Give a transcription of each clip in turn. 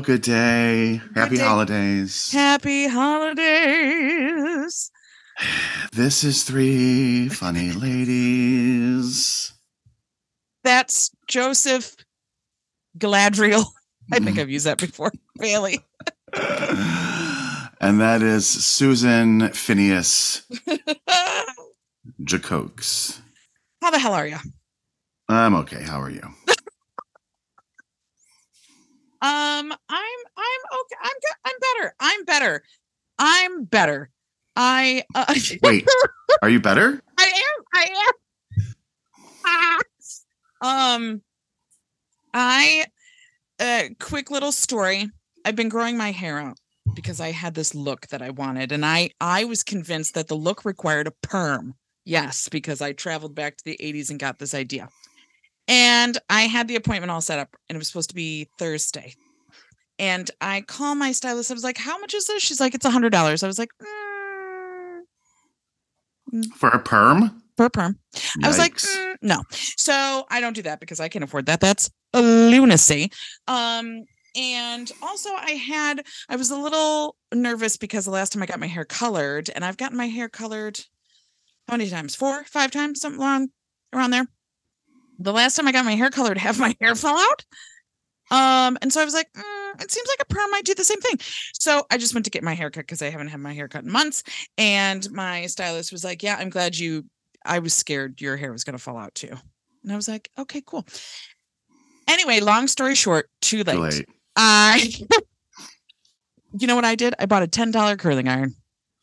Good day. Happy day. holidays. Happy holidays. This is three funny ladies. That's Joseph Galadriel. I think mm-hmm. I've used that before. Bailey. And that is Susan Phineas Jacokes. How the hell are you? I'm okay. How are you? Um, I'm I'm okay. I'm good. I'm better. I'm better. I'm better. I uh, Wait, are you better? I am. I am. Ah. um, I uh, quick little story. I've been growing my hair out because I had this look that I wanted, and I I was convinced that the look required a perm. Yes, because I traveled back to the 80s and got this idea. And I had the appointment all set up, and it was supposed to be Thursday. And I call my stylist. I was like, "How much is this?" She's like, "It's a hundred dollars." I was like, mm, For a perm? "For a perm." I was like, "Mm, no. So I don't do that because I can't afford that. That's a lunacy. Um, and also I had I was a little nervous because the last time I got my hair colored, and I've gotten my hair colored how many times? Four, five times, something around around there. The last time I got my hair colored, half my hair fell out. Um, and so I was like, "Mm, it seems like a perm might do the same thing. So I just went to get my hair cut because I haven't had my hair cut in months. And my stylist was like, Yeah, I'm glad you I was scared your hair was going to fall out too. And I was like, okay, cool. Anyway, long story short, too late. Too late. I, you know what I did? I bought a $10 curling iron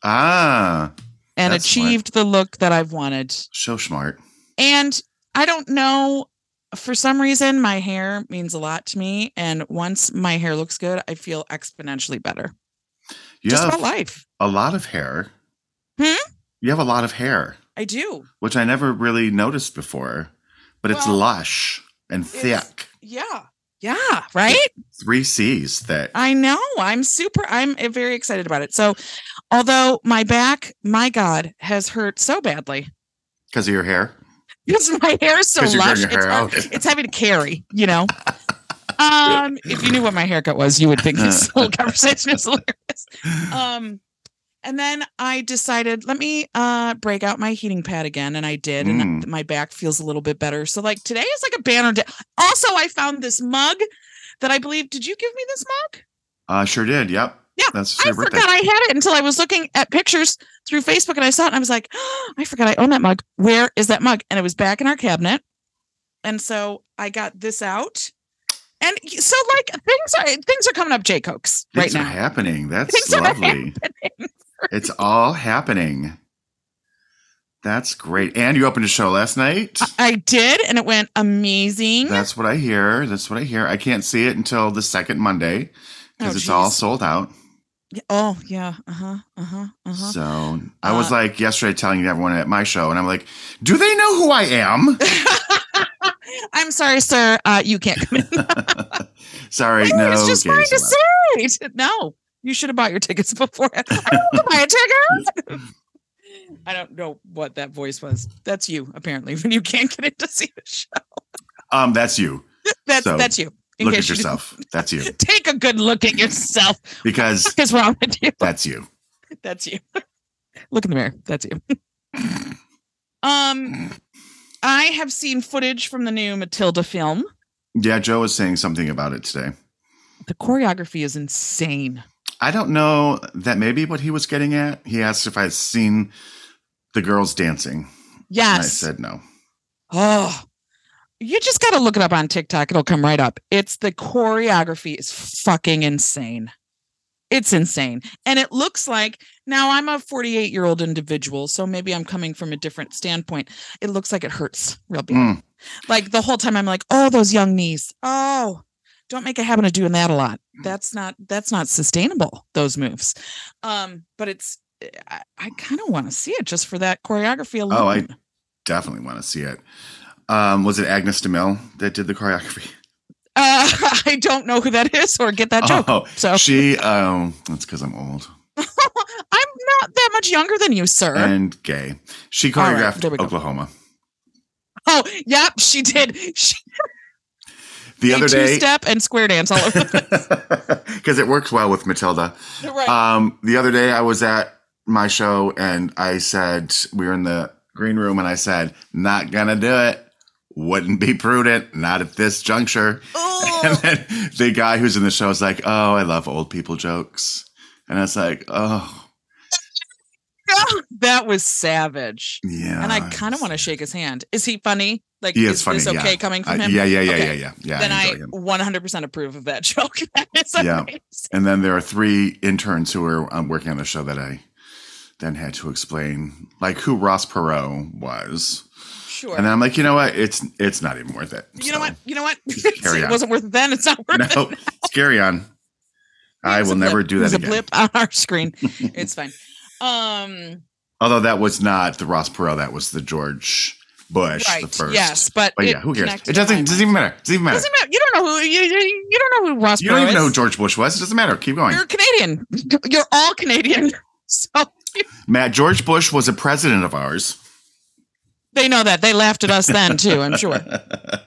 Ah, and That's smart. achieved the look that I've wanted. so smart. And I don't know, for some reason, my hair means a lot to me. And once my hair looks good, I feel exponentially better. You Just have about life. a lot of hair. Hmm? You have a lot of hair, I do. which I never really noticed before, but it's lush and it's- thick. Yeah. Yeah. Right. Three C's thick. I know. I'm super. I'm very excited about it. So, although my back, my God, has hurt so badly Because of your hair? Because my hair is so lush, it's, hair hard- it's heavy to carry. You know. Um, if you knew what my haircut was, you would think this whole conversation is hilarious. Um, and then I decided, let me uh break out my heating pad again, and I did, and Mm. my back feels a little bit better. So, like today is like a banner day. Also, I found this mug that I believe. Did you give me this mug? Uh, sure did. Yep. Yeah, That's I your birthday. forgot I had it until I was looking at pictures through Facebook and I saw it and I was like, I forgot I own that mug. Where is that mug? And it was back in our cabinet. And so I got this out. And so like things are things are coming up J Cokes right Things are now. happening. That's Things are lovely. happening. It's all happening. That's great. And you opened a show last night. I did, and it went amazing. That's what I hear. That's what I hear. I can't see it until the second Monday because Oh, it's all sold out. Yeah, oh yeah. Uh-huh. Uh-huh. Uh-huh. So I was Uh, like yesterday telling everyone at my show, and I'm like, do they know who I am? I'm sorry, sir. Uh, you can't come in. Sorry, no. was just trying to say. No, you should have bought your tickets before. I don't want to buy a ticket. I don't know what that voice was. That's you, apparently, when you can't get in to see the show. Um, that's you. That's So, that's you. In Look at you yourself. That's you. Take a good look at yourself. Because What is wrong with you? that's you. That's you. Look in the mirror. That's you. um, I have seen footage from the new Matilda film. Yeah, Joe was saying something about it today. The choreography is insane. I don't know that maybe what he was getting at. He asked if I'd seen the girls dancing. Yes. And I said no. Oh, you just got to look it up on TikTok. It'll come right up. It's the choreography is fucking insane. It's insane. And it looks like now I'm a 48 year old individual, so maybe I'm coming from a different standpoint. It looks like it hurts real bad. Mm. Like the whole time I'm like, oh, those young knees. Oh, don't make a habit of doing that a lot. That's not that's not sustainable, those moves. Um, but it's I, I kind of want to see it just for that choreography alone. Oh, I- Definitely want to see it. Um, was it Agnes DeMille that did the choreography? Uh, I don't know who that is or get that joke. Oh, So she. Um, that's because I'm old I'm not that much younger than you, sir. and gay. She choreographed go. Oklahoma. oh, yep, she did. She, the other day, two-step and square dance all over. the place. because it works well with Matilda. right. Um, the other day I was at my show and I said we were in the green room and I said, "Not gonna do it. Wouldn't be prudent. Not at this juncture." And then the guy who's in the show is like, "Oh, I love old people jokes," and I was like, "Oh, that was savage. yeah." And I kind of want to shake his hand. Is he funny? Like, He is is funny, this okay yeah. coming from him? yeah, yeah, yeah, Okay. yeah, yeah, yeah. then I him. 100% approve of that joke. That Yeah. amazing. And then there are three interns who were um, working on the show that I then had to explain, like who Ross Perot was. Sure. And I'm like, you know what? It's it's not even worth it. you know what? You know what? it wasn't worth it then. It's not worth it. No, it's carry on. I will never do that again. a blip on our screen. it's fine. Um, Although that was not the Ross Perot, that was the George Bush, right. the first. Yes, but, But yeah, who cares? It doesn't. It doesn't even matter. It doesn't even matter. Doesn't matter. You don't know who you, you, you don't know who Ross You don't Perot even know who is. George Bush was. It doesn't matter. Keep going. You're Canadian. You're all Canadian. So Matt, George Bush was a president of ours. They know that. They laughed at us then too, I'm sure.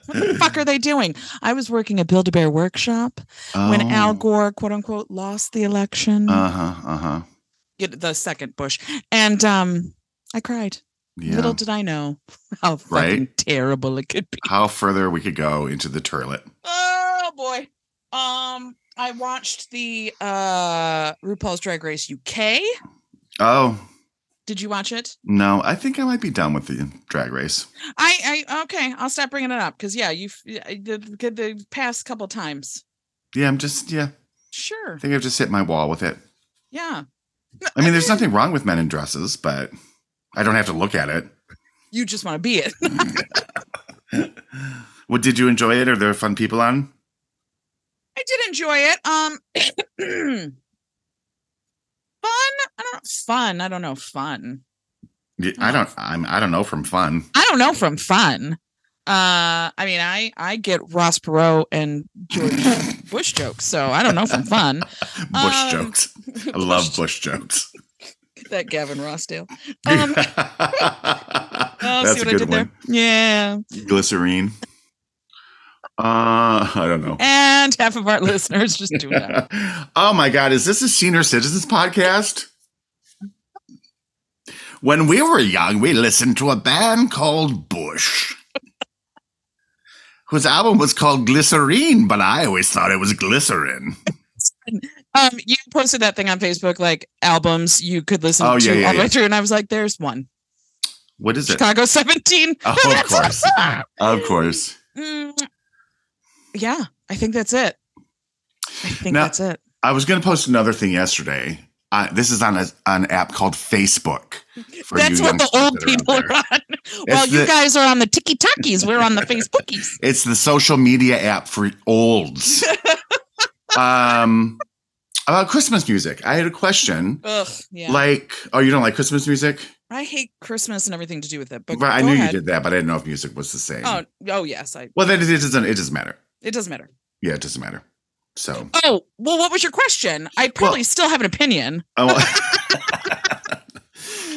What the fuck are they doing? I was working at Build a Bear Workshop when Oh. Al Gore, quote unquote, lost the election. Uh huh. Uh huh. Get the second Bush. And um I cried. Yeah. Little did I know how fucking Right? terrible it could be. How further we could go into the toilet. Oh boy. Um I watched the uh RuPaul's Drag Race UK. Oh Did you watch it? no, I think I might be done with the drag race. I I okay, I'll stop bringing it up cuz yeah, you've the, the, past couple times. Yeah, I'm just yeah. Sure. I think I've just hit my wall with it. Yeah. I mean, there's nothing wrong with men in dresses, but I don't have to look at it. You just want to be it. What did you enjoy it? Are there fun people on? I did enjoy it. Um? I don't know. Fun. I don't know. Fun. I don't. I'm. I don't know from fun. I don't know from fun. Uh I mean I I get Ross Perot and George Bush jokes, so I don't know from fun. Bush Um, jokes. I love Bush jokes. that Gavin Rossdale. Um, oh, That's see a what I good did one. there? Yeah. Glycerine. Uh, I don't know. And half of our listeners just do that. oh my God, is this a senior citizens podcast? When we were young, we listened to a band called Bush, whose album was called Glycerine, but I always thought it was glycerin. Um, you posted that thing on Facebook, like albums you could listen Oh, to yeah, yeah, all the way yeah. through, and I was like, "There's one, What is it? Chicago 17." Oh, of course. Of course. Mm, yeah, I think that's it. I think Now- that's it. I was going to post another thing yesterday. Uh, this is on a, an app called Facebook. for That's you what the old people are on. Well, you the- guys are on the Tiki Takis. We're on the Facebookies. It's the social media app for olds. um, about Christmas music. I had a question. Ugh, yeah. Like, oh, you don't like Christmas music? I hate Christmas and everything to do with it. But Right, I knew ahead. you did that, but I didn't know if music was the same. Oh, oh yes. I. Well, then it doesn't. It doesn't matter. It doesn't matter. Yeah, it doesn't matter. So, Oh well, what was your question? I probably still have an opinion. oh,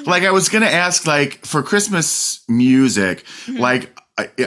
like I was gonna ask, like for Christmas music, Mhm. like,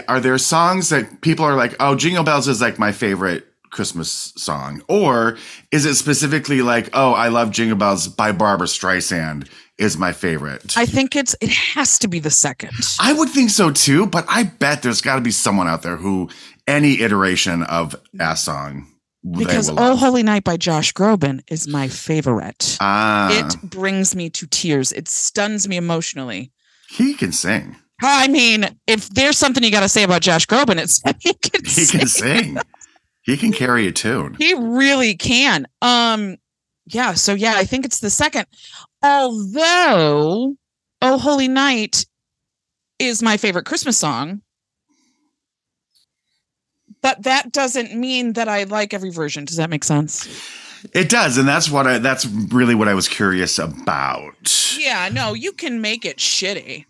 are there songs that people are like, oh, Jingle Bells is like my favorite Christmas song, or is it specifically like, oh, I love Jingle Bells by Barbra Streisand is my favorite? I think it's it has to be the second. I would think so too, but I bet there's got to be someone out there who any iteration of a song Because Oh love. Holy Night by Josh Groban is my favorite. ah, it brings me to tears. It stuns me emotionally. he can sing. I mean, if there's something you got to say about Josh Groban, it's he can, He sing. can sing. he can carry a tune. He really can. Um, yeah. So yeah, I think it's the second. Although, "Oh Holy Night" is my favorite Christmas song, but that doesn't mean that I like every version. Does that make sense? It does, and that's what I. That's really what I was curious about. Yeah. No, you can make it shitty.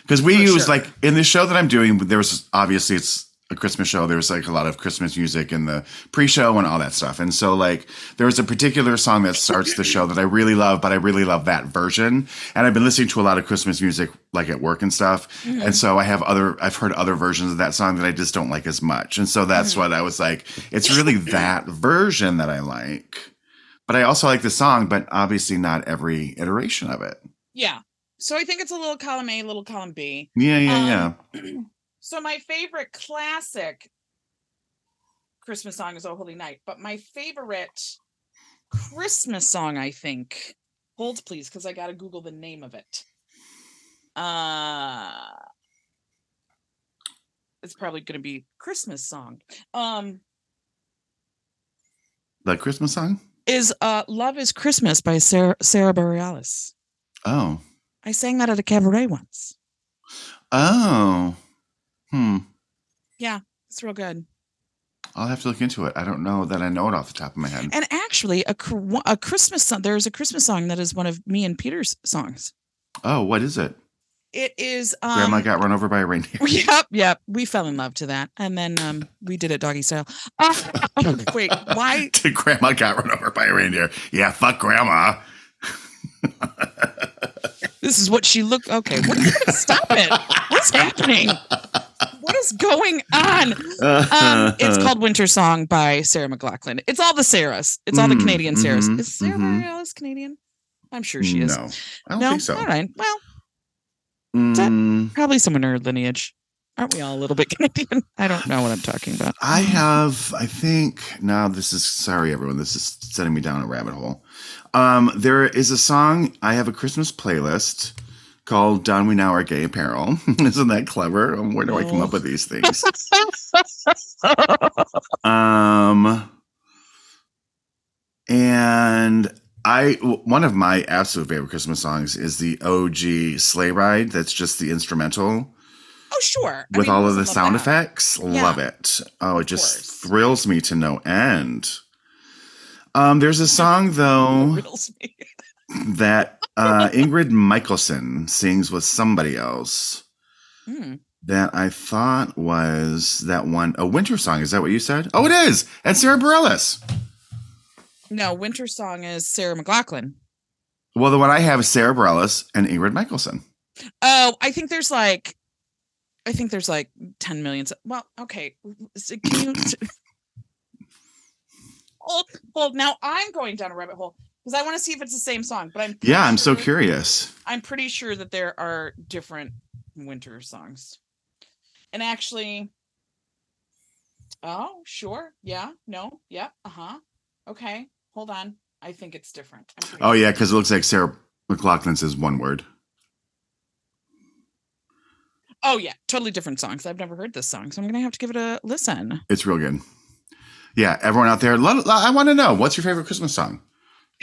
Because we For use sure. like in the show that I'm doing, there's obviously it's a Christmas show, there was like a lot of Christmas music in the pre-show and all that stuff. And so like there was a particular song that starts the show that I really love, but I really love that version. And I've been listening to a lot of Christmas music like at work and stuff. Mhm. And so I have other I've heard other versions of that song that I just don't like as much. And so that's Mhm. what I was like, it's really that version that I like. But I also like the song, but obviously not every iteration of it. Yeah. So I think it's a little column A, little column B. Yeah, yeah, yeah. So my favorite classic Christmas song is "Oh Holy Night," but my favorite Christmas song, I think, hold please, because I got to Google the name of it. Uh, it's probably going to be Christmas song. Um, The Christmas song? is uh, "Love Is Christmas" by Sarah Sarah Bareilles. Oh. I sang that at a cabaret once. Oh. Hmm. Yeah, it's real good. I'll have to look into it. I don't know that I know it off the top of my head. And actually, a a Christmas song. There is a Christmas song that is one of me and Peter's songs. Oh, what is it? It is. Um, Grandma got run over by a reindeer. Yep, yep. We fell in love to that, and then um, we did it doggy style. Uh, wait, why? grandma got run over by a reindeer. Yeah, fuck grandma. This is what she looked. Okay, what, stop it. What's happening? What is going on? Um, it's called Winter Song by Sarah McLachlan. It's all the Sarahs. It's all the Mm, Canadian Sarahs. mhm, Is Sarah mhm. Bareilles Canadian? I'm sure she is. No, I don't no, think so. all right. Well, Mm, probably someone in her lineage. Aren't we all a little bit Canadian? I don't know what I'm talking about. I have, I think, now this is, sorry, everyone, this is setting me down a rabbit hole. Um, there is a song, I have a Christmas playlist called Don We Now Are Gay Apparel. Isn't that clever? Um, Where do I come up with these things? um, and I, one of my absolute favorite Christmas songs is the OG Sleigh Ride. That's just the instrumental Oh, sure. I with mean, all of the sound that? effects. Love it. Oh, it just thrills me to no end. Um, there's a song though that uh, Ingrid Michaelson sings with somebody else Hmm. that I thought was that one a winter song. Is that what you said? Oh, it is. And Sarah Bareilles. No, Winter Song is Sarah McLachlan. Well, the one I have is Sarah Bareilles and Ingrid Michaelson. Oh, I think there's like, I think there's like 10 million. Well, okay. s- Can you? t- hold, hold. Now I'm going down a rabbit hole because I want to see if it's the same song. But I'm Yeah, I'm so curious. I'm pretty sure that there are different winter songs. And actually, oh, sure. Yeah. No. Yeah. Uh huh. Okay. Hold on. I think it's different. Oh sure. yeah, because it looks like Sarah McLachlan says one word. Oh, yeah. Totally different songs. I've never heard this song. So I'm going to have to give it a listen. It's real good. Yeah, everyone out there, let, I want to know what's your favorite Christmas song.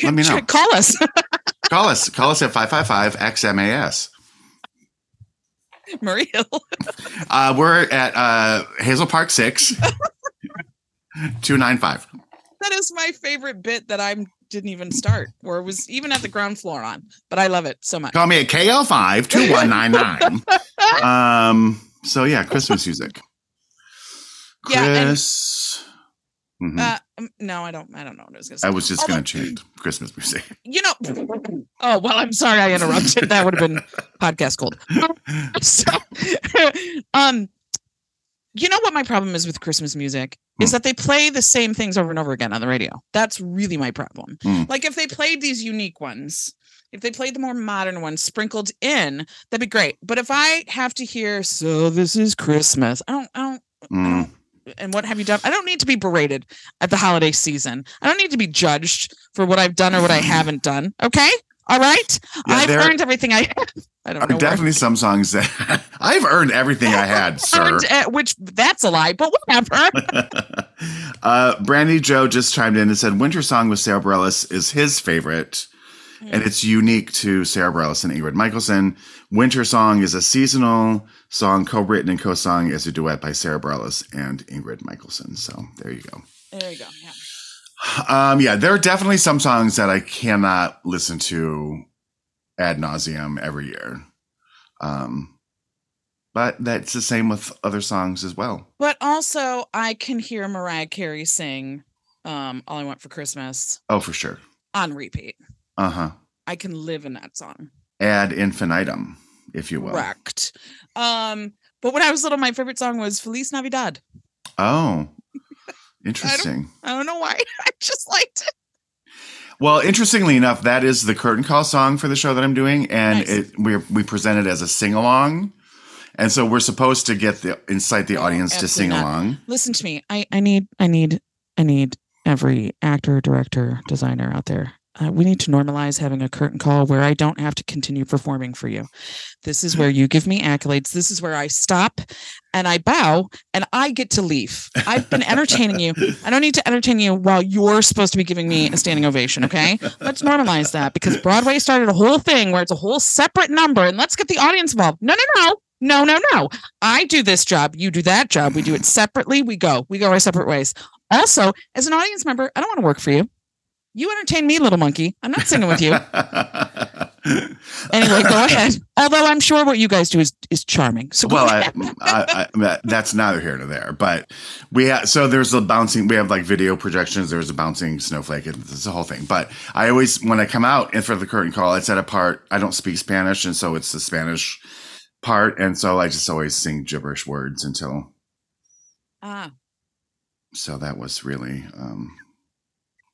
Let me know. Call us. Call us. Call us at 555 XMAS. Murray Hill. Uh, we're at uh, Hazel Park 6 295. That is my favorite bit that I didn't even start or was even at the ground floor on, but I love it so much. Call me at KL5 2199. Um, so yeah, Christmas music. Yeah, and- Mhm. Uh, um, no, I don't. I don't know what I was going to say. I was just going to chant Christmas music. you know. Oh well, I'm sorry I interrupted. that would have been podcast gold. So, um, you know what my problem is with Christmas music is Hmm. that they play the same things over and over again on the radio. That's really my problem. Hmm. Like if they played these unique ones, if they played the more modern ones sprinkled in, that'd be great. But if I have to hear, so this is Christmas, I don't, I don't, I Mm. don't. And what have you done? I don't need to be berated at the holiday season. I don't need to be judged for what I've done or what I haven't done. Okay. All right. Yeah, I've there- earned everything I have. I don't know. where- definitely some songs that I've earned everything I had, sir. Earned, uh, which that's a lie, but whatever. uh, Brandy Joe just chimed in and said Winter Song with Sarah Bareilles is his favorite, and it's unique to Sarah Bareilles and Ingrid Michaelson. Winter Song is a seasonal song co-written and co-sung as a duet by Sarah Bareilles and Ingrid Michaelson. So there you go. there you go. Yeah. Um, yeah, there are definitely some songs that I cannot listen to ad nauseum every year. Um, but that's the same with other songs as well. But also, I can hear Mariah Carey sing um, All I Want for Christmas Oh, for sure. on repeat. Uh huh. I can live in that song. Ad infinitum, if you will. Correct. Um, but when I was little, my favorite song was Feliz Navidad. Oh, interesting. I don't know why. I just liked it. Well, interestingly enough, that is the curtain call song for the show that I'm doing, and Nice. it we we present it as a sing along, and so we're supposed to get the incite the No, audience to sing not. along. Listen to me. I, I need I need I need every actor, director, designer out there. Uh, we need to normalize having a curtain call where I don't have to continue performing for you. This is where you give me accolades. This is where I stop and I bow and I get to leave. I've been entertaining you. I don't need to entertain you while you're supposed to be giving me a standing ovation. Okay. Let's normalize that because Broadway started a whole thing where it's a whole separate number and let's get the audience involved. No, no, no. No, no, no. I do this job. You do that job. We do it separately. We go. We go our separate ways. Also, as an audience member, I don't want to work for you. You entertain me, little monkey. I'm not singing with you. Anyway, go ahead. Although I'm sure what you guys do is is charming. So well, I. I, I, that's neither here nor there. But we have so there's a bouncing. We have like video projections. There's a bouncing snowflake. and It's a whole thing. But I always when I come out in front of the curtain call, it's at a part. I don't speak Spanish, and so it's the Spanish part, and so I just always sing gibberish words until. ah, So that was really um,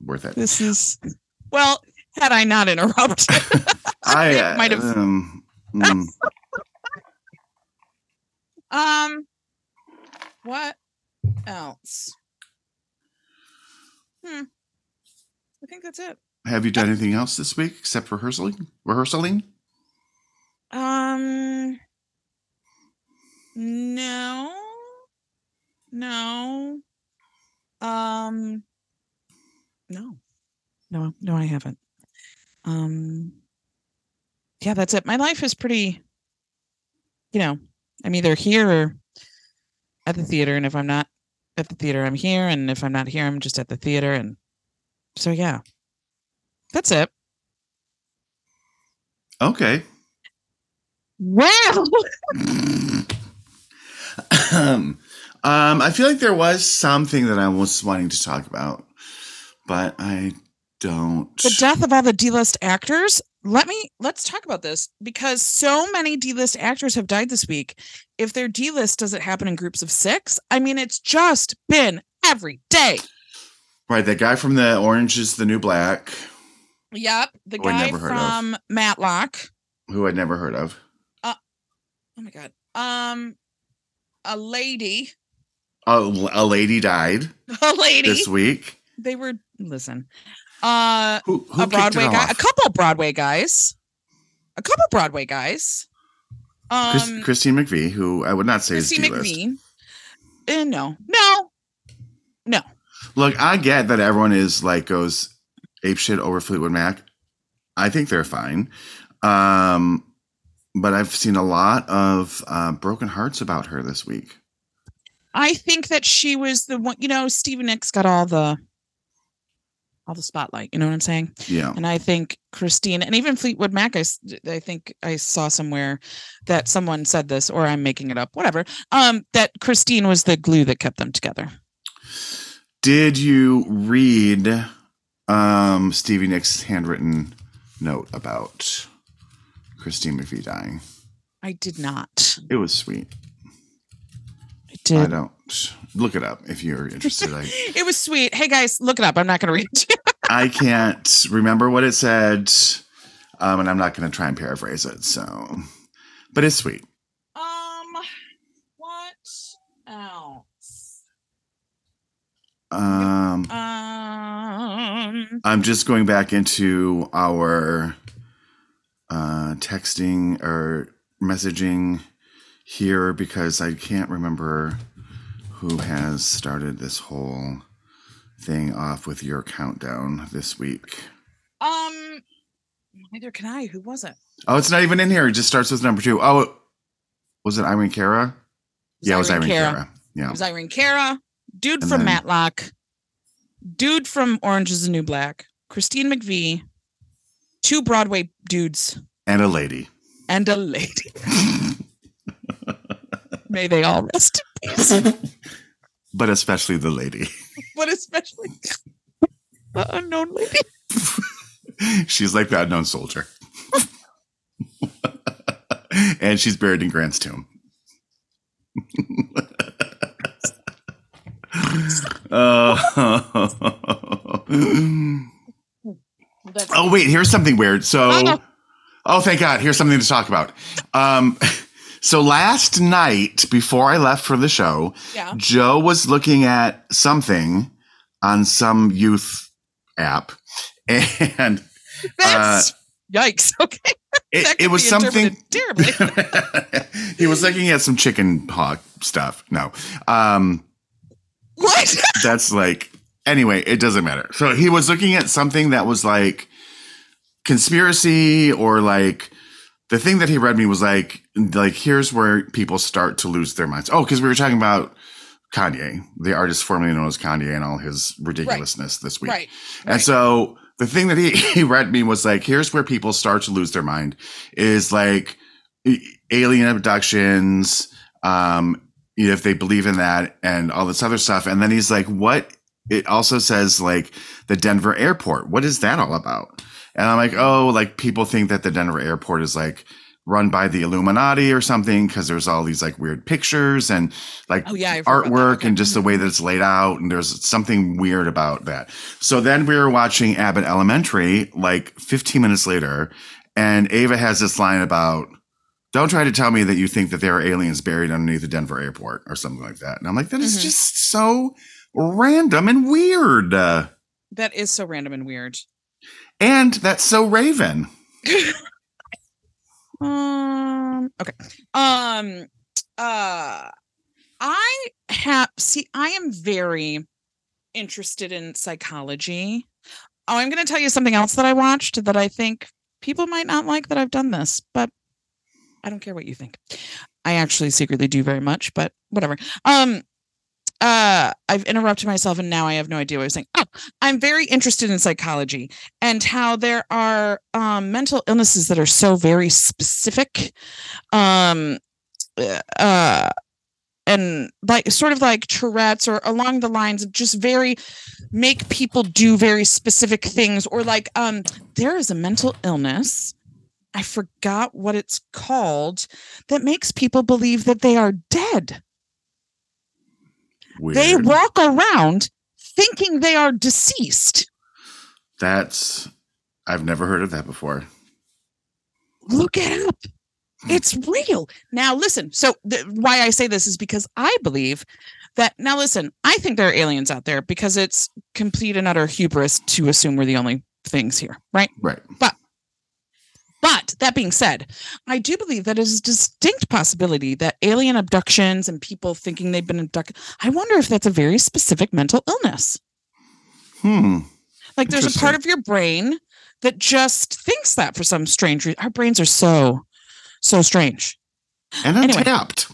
worth it. this is well. Had I not interrupted, I might have- Um, mm, um, what else? Hmm. I think that's it. have you done anything else this week except rehearsing? Rehearsaling? Um, no, no, um, no, no, no, I haven't. Um, yeah, that's it. My life is pretty, you know, I'm either here or at the theater, and if I'm not at the theater, I'm here, and if I'm not here, I'm just at the theater, and so yeah, that's it. Okay. Well. um, I feel like there was something that I was wanting to talk about, but I don't. the death of all the D-list actors. Let me let's talk about this because so many D-list actors have died this week. If their D-list doesn't happen in groups of 6, I mean it's just been every day. right, that guy from the Orange is the New Black, Yep, the guy heard of. from Matlock. who I'd never heard of. Oh my god. Um a lady, A, a lady died a lady. this week. They were listen. Uh Who, who a Broadway guy, off? a couple Broadway guys. A couple Broadway guys. Um Chris, Christine McVie, who I would not say Chrissy is D-list. McVie. Uh, no, no, no. Look, I get that everyone is like goes apeshit over Fleetwood Mac. I think they're fine. Um, but I've seen a lot of uh, broken hearts about her this week. I think that she was the one. You know, Stevie Nicks got all the all the spotlight. You know what I'm saying? Yeah. And I think Christine and even Fleetwood Mac. I, I think I saw somewhere that someone said this, or I'm making it up. Whatever. Um, that Christine was the glue that kept them together. Did you read um, Stevie Nicks' handwritten note about Christine McVie dying? I did not. It was sweet. I did. I don't look it up if you're interested. I, It was sweet. Hey guys, look it up. I'm not going to read it. I can't remember what it said, um, and I'm not going to try and paraphrase it. So, but it's sweet. Um, what else? Um, Um, I'm just going back into our uh, texting or messaging here because I can't remember who has started this whole thing off with your countdown this week. um, neither can I. Who was it? Oh, it's not even in here. It just starts with number two. Oh, was it Irene Cara? yeah, it was Irene Cara. Yeah. It was Irene Cara, dude And from then- Matlock, dude from Orange is the New Black, Christine McVie, two Broadway dudes, And a lady. and a lady. May they all rest. but especially the lady. but especially the unknown lady. she's like the unknown soldier. and she's buried in Grant's tomb. oh. oh, wait, here's something weird. So, Oh. oh, thank God, here's something to talk about. Um, so last night, before I left for the show, Yeah. Joe was looking at something on some youth app, and That's yikes. Okay. it, it was something. terribly. he was looking at some chicken hawk stuff. No, um, What? that's like anyway. It doesn't matter. So he was looking at something that was like conspiracy or like the thing that he read me was like like here's where people start to lose their minds. Oh, because we were talking about Kanye, the artist formerly known as Kanye, and all his ridiculousness this week. Right. And right. so the thing that he, he read me was like, here's where people start to lose their mind is like alien abductions, um, if they believe in that and all this other stuff. And then he's like, what? It also says like the Denver airport. What is that all about? And I'm like, oh, like people think that the Denver airport is like run by the Illuminati or something because there's all these like weird pictures and like Oh, yeah. I've heard about that. artwork and just the way that it's laid out and there's something weird about that so then we were watching abbott elementary like 15 minutes later and ava has this line about don't try to tell me that you think that there are aliens buried underneath the denver airport or something like that and i'm like that is Mhm. just so random and weird That is so random and weird. and that's so raven Um. Okay. Um. Uh. I have. See, I am very interested in psychology. Oh, I'm going to tell you something else that I watched that I think people might not like that I've done this, but I don't care what you think. I actually secretly do very much, but whatever. Um. Uh, I've interrupted myself and now I have no idea what I was saying. Oh, I'm very interested in psychology and how there are um, mental illnesses that are so very specific um uh and like sort of like tourette's or along the lines of just very make people do very specific things or like um there is a mental illness i forgot what it's called that makes people believe that they are dead weird. they walk around thinking they are deceased. That's i've never heard of that before. Look it up. It's real. Now listen so th- why i say this is because i believe that now listen i think there are aliens out there because it's complete and utter hubris to assume we're the only things here right? Right. But that being said i do believe that it is a distinct possibility that alien abductions and people thinking they've been abducted i wonder if that's a very specific mental illness hmm like there's a part of your brain that just thinks that for some strange reason our brains are so so strange and Anyway. untapped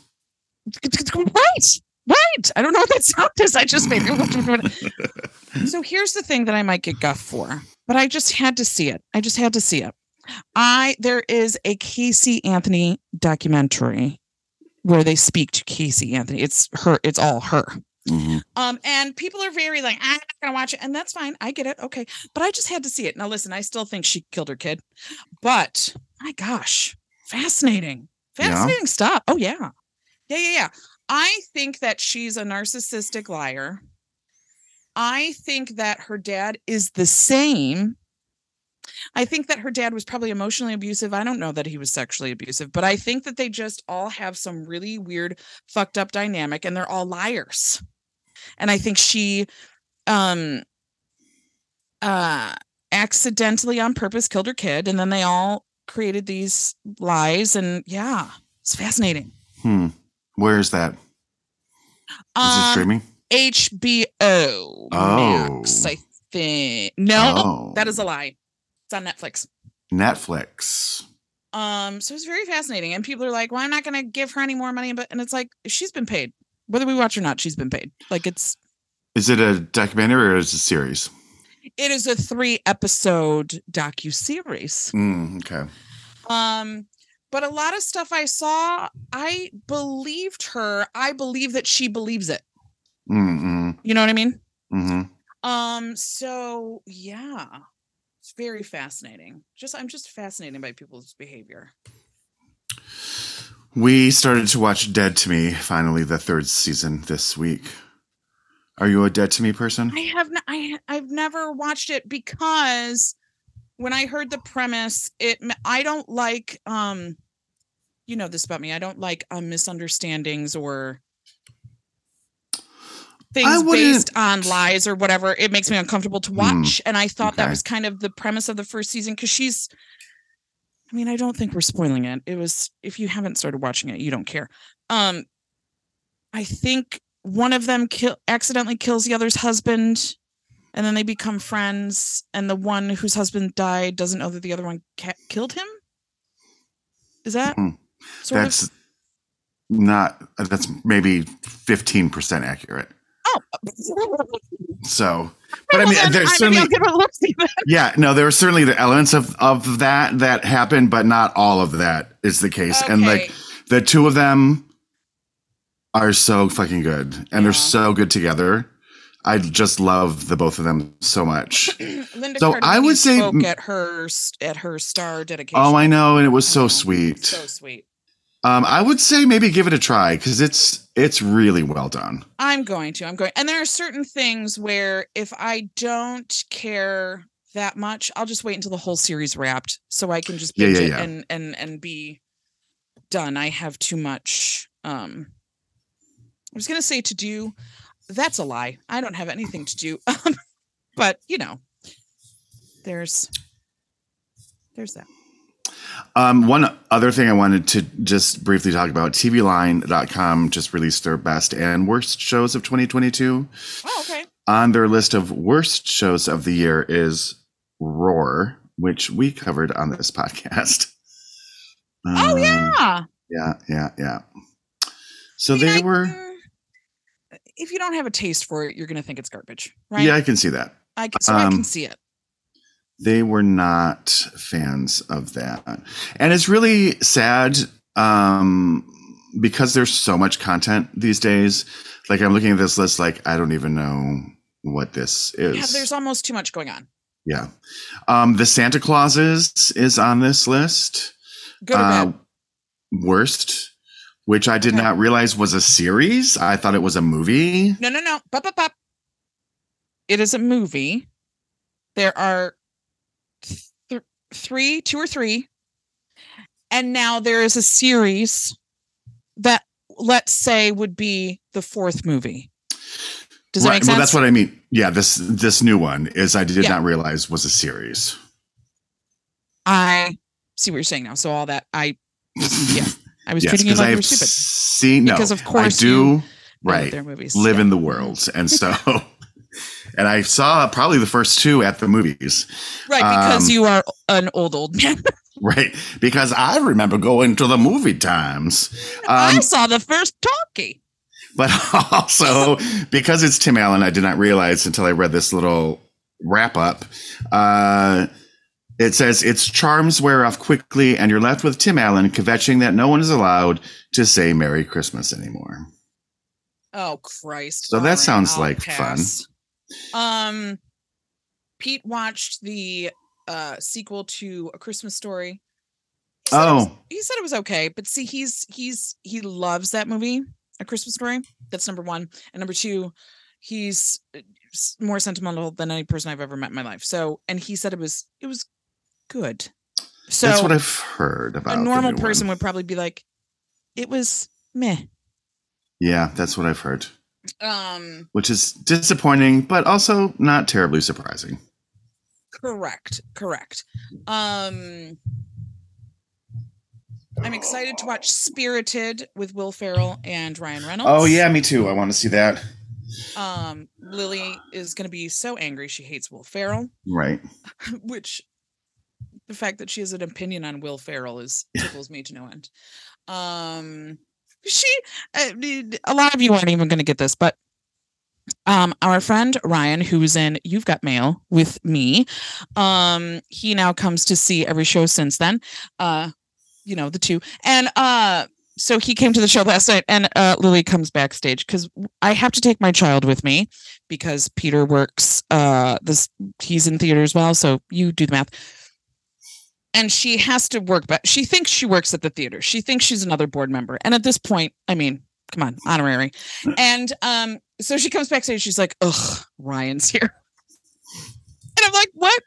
Right. Right. I don't know what that sound is. I just made it. so here's the thing that I might get guff for, but I just had to see it. I just had to see it. I there is a Casey Anthony documentary where they speak to Casey Anthony. It's her, it's all her. Mhm. Um, and people are very like, I'm not gonna watch it, and that's fine. I get it. Okay. But I just had to see it. Now listen, I still think she killed her kid, but my gosh, fascinating. Yeah? Fascinating stuff. Oh yeah. Yeah, yeah, yeah. I think that she's a narcissistic liar. I think that her dad is the same. I think that her dad was probably emotionally abusive. I don't know that he was sexually abusive, but I think that they just all have some really weird, fucked up dynamic and they're all liars. And I think she um uh accidentally on purpose killed her kid and then they all created these lies and yeah, it's fascinating. Hmm. Where is that? Is it Um, streaming? HBO Max, Oh. I think. No, Oh. that is a lie. It's on Netflix. Netflix. Um, so it's very fascinating. And people are like, well, I'm not gonna give her any more money, but and it's like she's been paid. Whether we watch or not, she's been paid. Like it's Is it a documentary or is it a series? it is a three episode docu series. Mm, okay. Um, but a lot of stuff I saw, I believed her. I believe that she believes it. Mm-mm. You know what I mean? Mm-hmm. Um, so yeah. It's very fascinating. Just I'm just fascinated by people's behavior. We started to watch Dead to Me finally, the third season this week. Are you a Dead to Me person? I have I I've never watched it because when I heard the premise, it I don't like um you know this about me. I don't like um, misunderstandings or things based on lies or whatever. It makes me uncomfortable to watch. and I thought that was kind of the premise of the first season because she's I mean, I don't think we're spoiling it. It was if you haven't started watching it, you don't care. Um I think one of them kill accidentally kills the other's husband and then they become friends and the one whose husband died doesn't know that the other one ca- killed him is that Hmm. sort That's of not, that's maybe 15% accurate. So, but I mean, then, there's I- certainly, I'll give it a look see then. yeah, no, there are certainly the elements of, of that that happened, but not all of that is the case. And like the two of them are so fucking good and Yeah. they're so good together. I just love the both of them so much. Linda So I would say- at her at her star dedication. Oh, I know, and it was so sweet. So sweet. Um, I would say maybe give it a try because it's it's really well done. I'm going to. I'm going. And there are certain things where if I don't care that much, I'll just wait until the whole series wrapped so I can just Yeah, binge yeah, it and and and be done. I have too much um I was going to say to do. That's a lie. I don't have anything to do. Um, but, you know, there's there's that. Um, one other thing I wanted to just briefly talk about TVLine.com just released their best and worst shows of 2022. Oh, okay. On their list of worst shows of the year is Roar, which we covered on this podcast. Oh Um, yeah. Yeah, yeah, yeah. So I mean, they I- were, if you don't have a taste for it, you're going to think it's garbage, right? yeah, I can see that. I can, so I um, can see it. They were not fans of that and it's really sad um because there's so much content these days like i'm looking at this list like i don't even know what this is Yeah, there's almost too much going on. yeah um the santa clauses is on this list Good Uh, worst which i did Okay. not realize was a series i thought it was a movie No, no, no. Pop, pop, pop. It is a movie. There are three, two or three, and now there is a series that let's say would be the fourth movie. Does that make sense? well that's what i mean yeah this this new one is i did Yeah. not realize was a series I see what you're saying now. So all that I, yeah, I was yes treating you because like i you were stupid seen no because of course I do right their movies live Yeah. in the world, and so and I saw probably the first two at the movies, right because um, you are an old old man. right? Because I remember going to the movie times, I um, saw the first talkie. but also because it's Tim Allen, I did not realize until I read this little wrap up. Uh, it says its charms wear off quickly, and you're left with Tim Allen kvetching that no one is allowed to say Merry Christmas anymore. Oh Christ! So that All right, sounds I'll like fun. Um, Pete watched the uh sequel to A Christmas Story. He it was- Oh. he said it was okay, but see, he's he's he loves that movie, A Christmas Story. That's number one, and number two, he's uh, more sentimental than any person I've ever met in my life. So, and he said it was it was good. So That's what I've heard about. a normal person one. would probably be like, it was meh. Yeah, that's what I've heard. Um. which is disappointing, but also not terribly surprising. Correct. Correct. Um I'm excited to watch Spirited with Will Ferrell and Ryan Reynolds. Oh yeah, me too. I want to see that. Um Lily is going to be so angry she hates Will Ferrell, Right. which the fact that she has an opinion on Will Ferrell is tickles me to no end. Um she uh, a lot of you aren't even going to get this, but um our friend Ryan who's in You've Got Mail with me um he now comes to see every show since then uh you know the two and uh so he came to the show last night and uh lily comes backstage because i have to take my child with me because peter works uh this he's in theater as well so you do the math and she has to work but she thinks she works at the theater. She thinks she's another board member. And at this point i mean come on honorary. And um so she comes backstage. She's like ugh ryan's here. And i'm like what?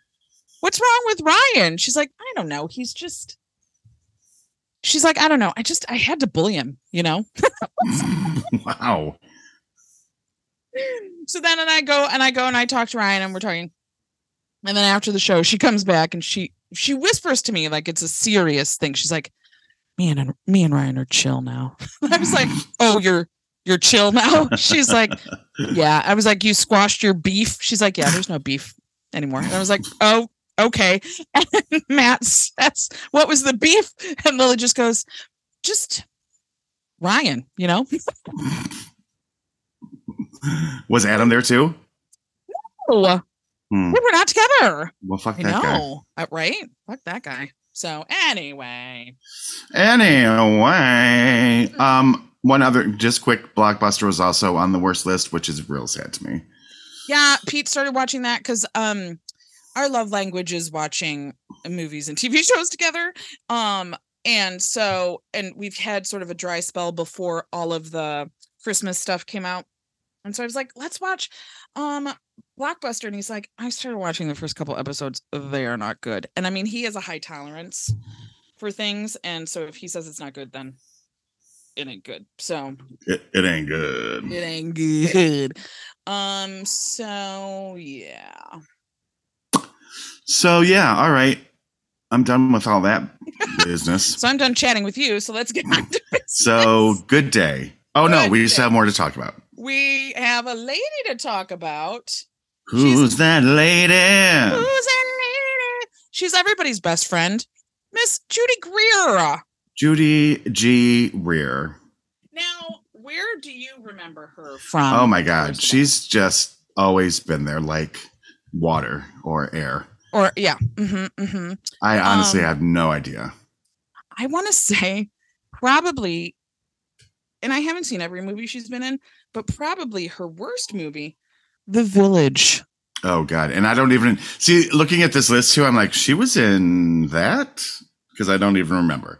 What's wrong with ryan? She's like i don't know. He's just she's like i don't know. I just i had to bully him you know? Wow. so then and i go and i go and i talk to ryan and we're talking. And then after the show she comes back and she she whispers to me like it's a serious thing. She's like me and me and ryan are chill now. I was like oh you're you're chill now? She's like yeah. I was like you squashed your beef? She's like yeah there's no beef anymore. And i was like oh okay. And matt says what was the beef? And lily just goes just ryan you know? Was Adam there too? oh, Hmm. we were not together Well, fuck that guy. know Uh, right fuck that guy so anyway Anyway, um, one other just quick blockbuster was also on the worst list, which is real sad to me. Yeah, Pete started watching that because um our love language is watching movies and TV shows together. Um and so and we've had sort of a dry spell before all of the Christmas stuff came out. And so I was like, let's watch um Blockbuster. And he's like, I started watching the first couple episodes. They are not good. And I mean, he has a high tolerance for things. And so if he says it's not good, then it ain't good. So It, it ain't good. it ain't good. Um, so yeah. So yeah, all right. I'm done with all that business. So I'm done chatting with you. So let's get on to business. So good day. Oh no, Good we just day. have more to talk about. we have a lady to talk about. Who's that lady? Who's that lady? She's everybody's best friend, Miss Judy Greer. Judy G. Rear. Now, where do you remember her from? oh my God, she's just always been there, like water or air. or yeah. hmm hmm I honestly Um, have no idea. I want to say probably, and I haven't seen every movie she's been in, but probably her worst movie, The Village. Oh God, and I don't even see. Looking at this list too, I'm like, she was in that because I don't even remember.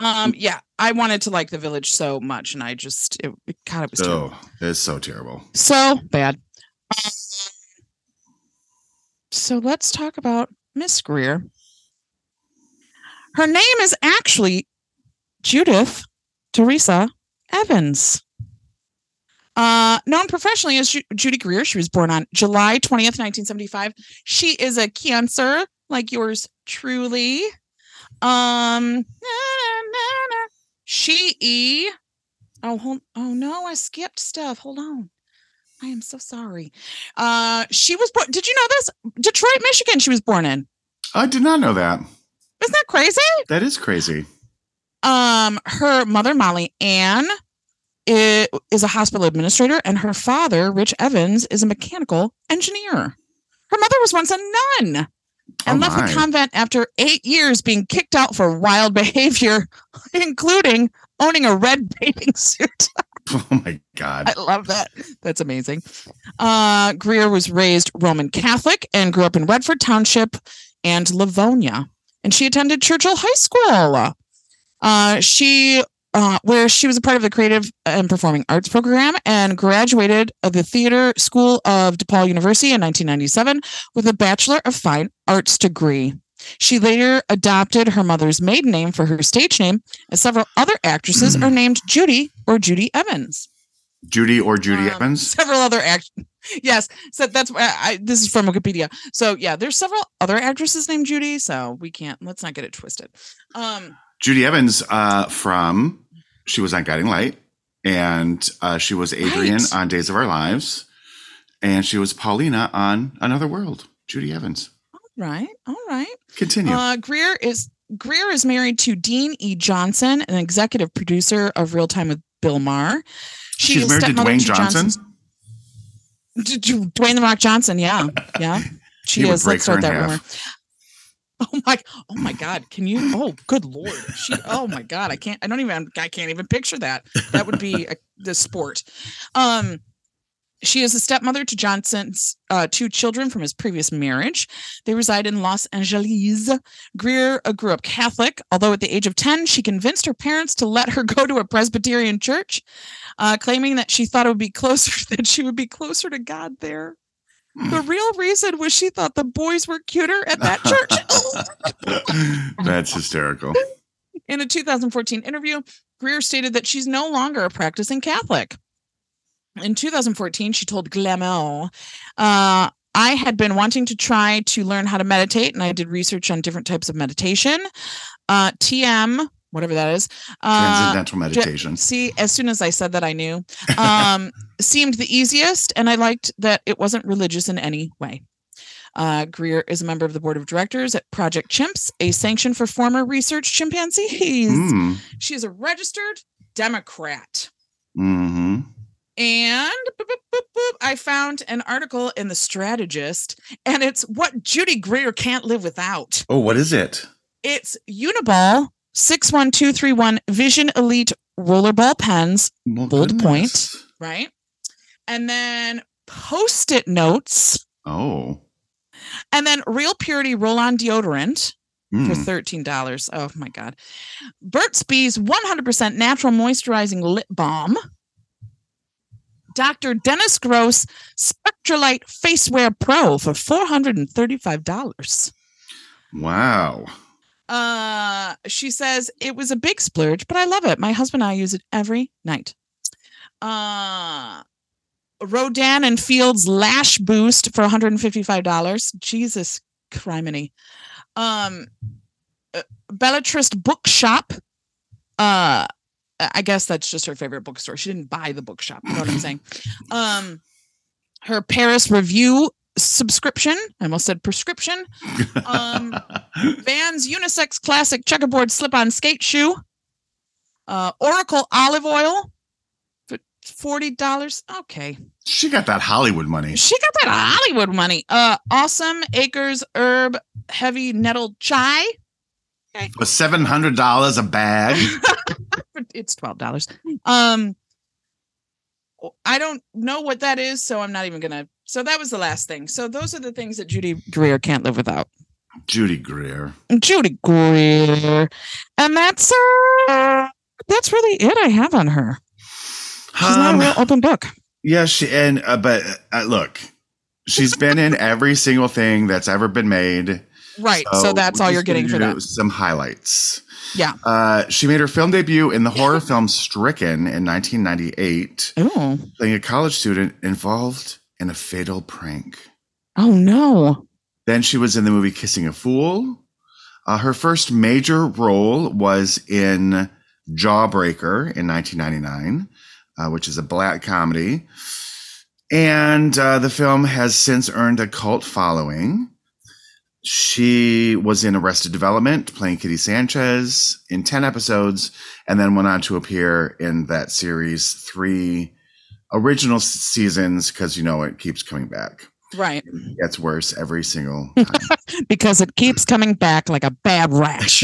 Um, yeah, I wanted to like The Village so much, and I just, it, it God, it was terrible. Oh, it's so terrible. so bad. Um, so let's talk about Miss Greer. Her name is actually Judith Teresa Evans. Uh, known professionally as Ju- Judy Greer, she was born on July 20th, 1975. She is a Cancer, like yours truly. Um, na, na, na, she e. Oh, hold, oh no, I skipped stuff. Hold on. I am so sorry. Uh, she was born. Did you know this? Detroit, Michigan. She was born in. I did not know that. Isn't that crazy? That is crazy. Um, her mother Molly Ann is a hospital administrator, and her father Rich Evans is a mechanical engineer. Her mother was once a nun and Oh, left the convent after eight years being kicked out for wild behavior, including owning a red bathing suit. Oh my God. I love that. That's amazing. Uh, Greer was raised Roman Catholic and grew up in Redford Township and Livonia. And she attended Churchill High School. Uh, she, uh, where she was a part of the creative and performing arts program and graduated of the theater school of DePaul University in 1997 with a Bachelor of Fine Arts degree. She later adopted her mother's maiden name for her stage name, as several other actresses are named Judy or Judy Evans. Judy or Judy Um, Evans? Several other actors. Yes, so that's why I, this is from Wikipedia. So yeah, there's several other actresses named Judy. So we can't. Let's not get it twisted. Um. Judy Evans uh, from she was on Guiding Light, and uh, she was Adrian Right. on Days of Our Lives, and she was Paulina on Another World. Judy Evans. All right, all right. Continue. Uh, Greer is Greer is married to Dean E. Johnson, an executive producer of Real Time with Bill Maher. She She's married to Dwayne to Johnson. Johnson's- D- D- Dwayne the Rock Johnson. Yeah. Yeah. She is. Let's start that rumor. Oh my, oh my God! Can you? Oh, good lord! She. Oh my God! I can't. I don't even. I can't even picture that. That would be a, the sport. Um, she is a stepmother to Johnson's uh, two children from his previous marriage. They reside in Los Angeles. Greer uh, grew up Catholic, although at the age of 10, she convinced her parents to let her go to a Presbyterian church, uh, claiming that she thought it would be closer, that she would be closer to God there. The real reason was she thought the boys were cuter at that church. That's hysterical. In a 2014 interview, Greer stated that she's no longer a practicing Catholic. In 2014, she told Glamour, uh, I had been wanting to try to learn how to meditate, and I did research on different types of meditation. Uh, TM, whatever that is. Uh, Transcendental meditation. See, as soon as I said that, I knew. Um, seemed the easiest, and I liked that it wasn't religious in any way. Uh, Greer is a member of the board of directors at Project Chimps, a sanction for former research chimpanzees. Mm. She is a registered Democrat. hmm And boop, boop, boop, I found an article in The Strategist, and it's what Judy Greer can't live without. Oh, what is it? It's Uniball 61231 Vision Elite rollerball pens, Bold goodness. point. right? And then post it notes, Oh. and then Real Purity roll on deodorant for Mm. $13. Oh my God. Burt's Bees 100% natural moisturizing lip balm. Dr. Dennis Gross Spectralite FaceWare Pro for $435. Wow. Uh, she says it was a big splurge, but I love it. My husband and I use it every night. Uh, Rodan and Fields Lash Boost for $155. Jesus criminy. Um, uh, Bellatrist Bookshop. Uh, I guess that's just her favorite bookstore. She didn't buy the bookshop. You know what I'm saying? Um, her Paris Review subscription. I almost said prescription. Um, Vans unisex classic checkerboard slip-on skate shoe. Uh, Oracle olive oil forty dollars. Okay, she got that Hollywood money. she got that Hollywood money. Uh, awesome acres herb heavy nettle chai. Okay. For seven hundred dollars a bag. it's twelve dollars. Um, I don't know what that is, so I'm not even gonna. So that was the last thing. So those are the things that Judy Greer can't live without. Judy Greer. Judy Greer, and that's uh, that's really it I have on her. She's not Um, a real open book. yeah, she and uh, but uh, look, she's been in every single thing that's ever been made. Right. So, that's all you're getting for that. Some highlights. Yeah. Uh, she made her film debut in the horror film Stricken in 1998, Oh. playing a college student involved in a fatal prank. Oh no. Then she was in the movie Kissing a Fool. Uh, her first major role was in Jawbreaker in 1999, uh, which is a black comedy. And uh, the film has since earned a cult following. She was in Arrested Development, playing Kitty Sanchez in 10 episodes, and then went on to appear in that series three original seasons because, you know, it keeps coming back. Right. It gets worse every single time. Because it keeps coming back like a bad rash.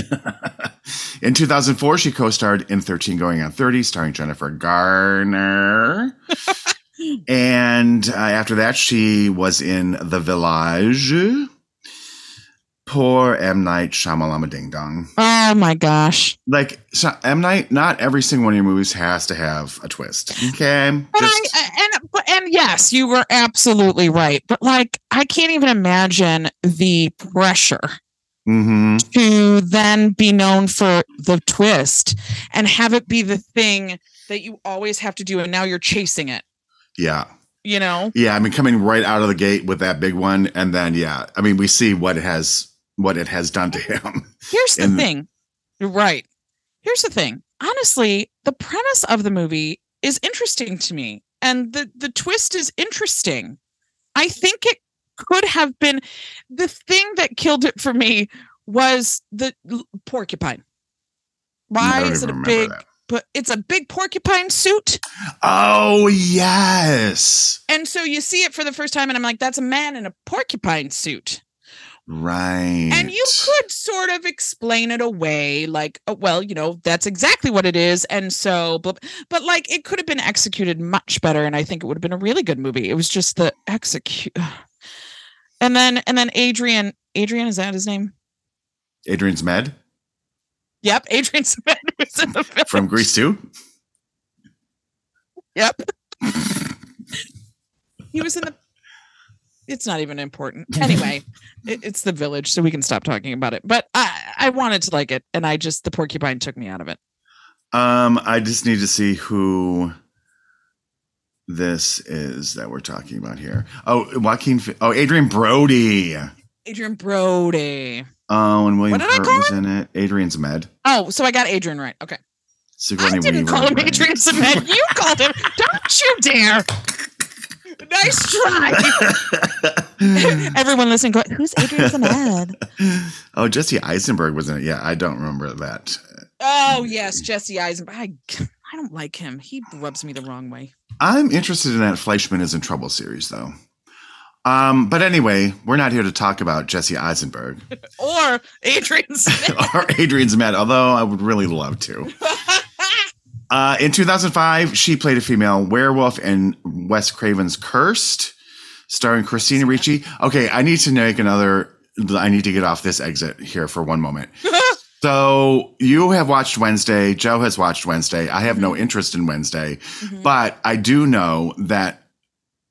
in 2004, she co starred in 13 Going on 30, starring Jennifer Garner. and uh, after that, she was in The Village. Poor M. Night Shyamalama Ding Dong. oh my gosh. Like, M. Night, not every single one of your movies has to have a twist. Okay? But Just, I and and yes, you were absolutely right. But like, I can't even imagine the pressure Mhm. to then be known for the twist and have it be the thing that you always have to do, and now you're chasing it. yeah. You know. Yeah, I mean, coming right out of the gate with that big one, and then yeah, I mean, we see what it has what it has done to him. Here's the And- thing. You're right. Here's the thing. Honestly, the premise of the movie is interesting to me. And the the twist is interesting. I think it could have been the thing that killed it for me was the porcupine. Why is it a big that. but it's a big porcupine suit? Oh yes, And so you see it for the first time and I'm like that's a man in a porcupine suit. Right. And you could sort of explain it away, like, oh, well, you know, that's exactly what it is. And so, but, but like, it could have been executed much better. And I think it would have been a really good movie. It was just the execute. And then, and then Adrian, Adrian, is that his name? Adrian's Med Yep. Adrian's Med was in the film. from Greece too? Yep. he was in the. It's not even important. Anyway, it, it's the village, so we can stop talking about it. But I, I wanted to like it, and I just the porcupine took me out of it. Um, I just need to see who this is that we're talking about here. Oh, Joaquin. Oh, Adrien Brody. Adrien Brody. Oh, and William What did I Hurt call was in it. Adrian's Med. Oh, so I got Adrian right. Okay. Sigourney I didn't Weaver, call him right. Adrian Cement. You called him. Don't you dare. Nice try. Everyone listening, go, who's Adrian Cement? oh, Jesse Eisenberg was in it. Yeah, I don't remember that. Oh, yes, Jesse Eisenberg. I, I don't like him. He rubs me the wrong way. I'm interested in that Fleishman is in Trouble series, though. Um, but anyway, we're not here to talk about Jesse Eisenberg Or Adrian Smith. or Adrian's Med, although I would really love to. Uh, in 2005, she played a female werewolf in Wes Craven's Cursed, starring Christina Ricci. Okay, I need to make another. I need to get off this exit here for one moment. So you have watched Wednesday. Joe has watched Wednesday. I have no interest in Wednesday, Mhm. but I do know that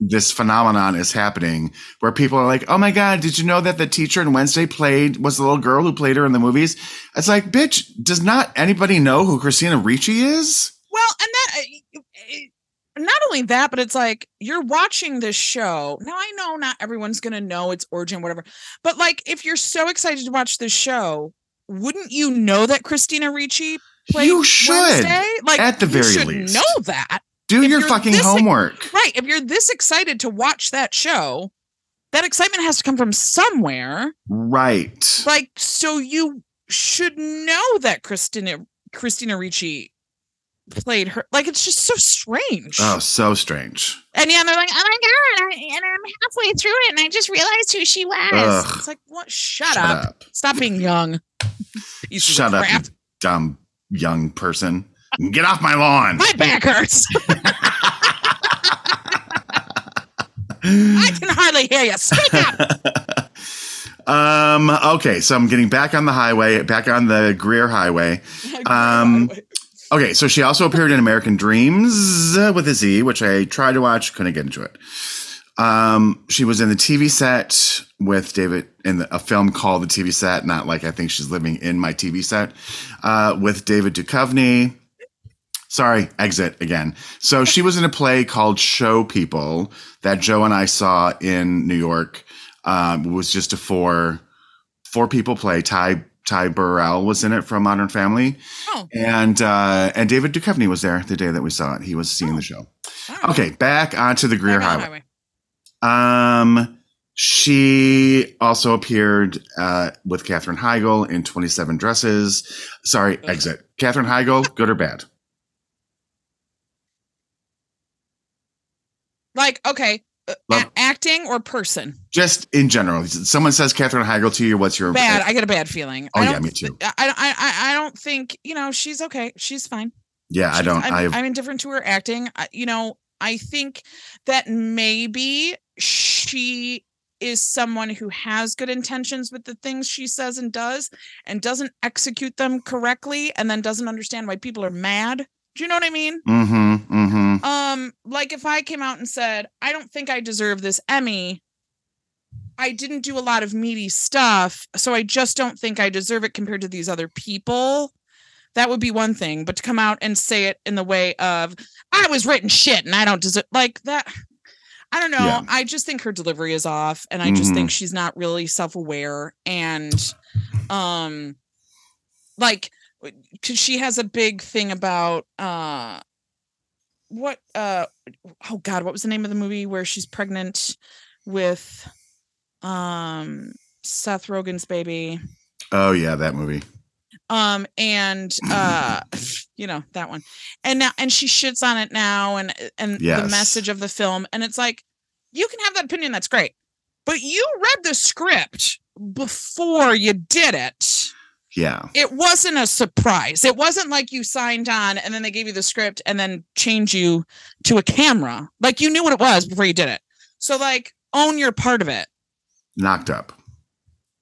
this phenomenon is happening where people are like, "Oh my god, did you know that the teacher in Wednesday played was the little girl who played her in the movies?" It's like, bitch, does not anybody know who Christina Ricci is? Well, and that uh, not only that, but it's like you're watching this show. Now I know not everyone's gonna know its origin, whatever. But like, if you're so excited to watch this show, wouldn't you know that Christina Ricci played You should, Wednesday? Like, at the you very should least. know that. Do If your fucking this- homework. Right. If you're this excited to watch that show, that excitement has to come from somewhere. Right. Like, so you should know that Christina Christina Ricci played her. Like, it's just so strange. Oh, so strange. And yeah, they're like, oh my god, I, and I'm halfway through it, and I just realized who she was. Ugh. It's like, what? Shut, Shut up. up. Stop being young. Shut up, you dumb young person. Get off my lawn. My back hurts. I can hardly hear you. Speak up. um, okay, so I'm getting back on the highway, back on the Greer Highway. Um, Okay, so she also appeared in American Dreams uh, with a Z, which I tried to watch, couldn't get into it. Um, she was in the TV set with David in the, a film called The TV Set, not like I think she's living in my TV set, uh, with David Duchovny. Sorry, exit again. So she was in a play called Show People that Joe and I saw in New York. Um, it was just a four four people play. Ty Ty Burrell was in it from Modern Family, Oh. and uh, and David Duchovny was there the day that we saw it. He was seeing the show. Right. Okay, back onto the Greer the Highway. Um, she also appeared uh, with Katherine Heigl in 27 Dresses. Sorry, exit. Katherine Heigl, good or bad? Like, okay, uh, Love- a- acting or person? Just in general. Someone says Katherine Heigl to you. What's your Bad. I get a bad feeling. Oh, yeah, me too. I, I, I, I don't think you know she's okay. She's fine. Yeah, I don't. I'm, I I'm indifferent to her acting. I, you know, I think that maybe she is someone who has good intentions with the things she says and does and doesn't execute them correctly and then doesn't understand why people are mad. Do you know what I mean? Mm-hmm. Mm-hmm. Um, like if I came out and said, I don't think I deserve this Emmy. I didn't do a lot of meaty stuff, so I just don't think I deserve it compared to these other people. That would be one thing, but to come out and say it in the way of I was written shit and I don't deserve like that. I don't know. Yeah. I just think her delivery is off and I just think she's not really self-aware and um like cuz she has a big thing about uh what uh oh god what was the name of the movie where she's pregnant with um Seth Rogen's baby Oh yeah, that movie. um and uh you know that one and now and she shits on it now and and the message of the film and it's like you can have that opinion that's great but you read the script before you did it. Yeah. It wasn't a surprise. It wasn't like you signed on and then they gave you the script and then change you to a camera. Like you knew what it was before you did it. So like own your part of it. Knocked up.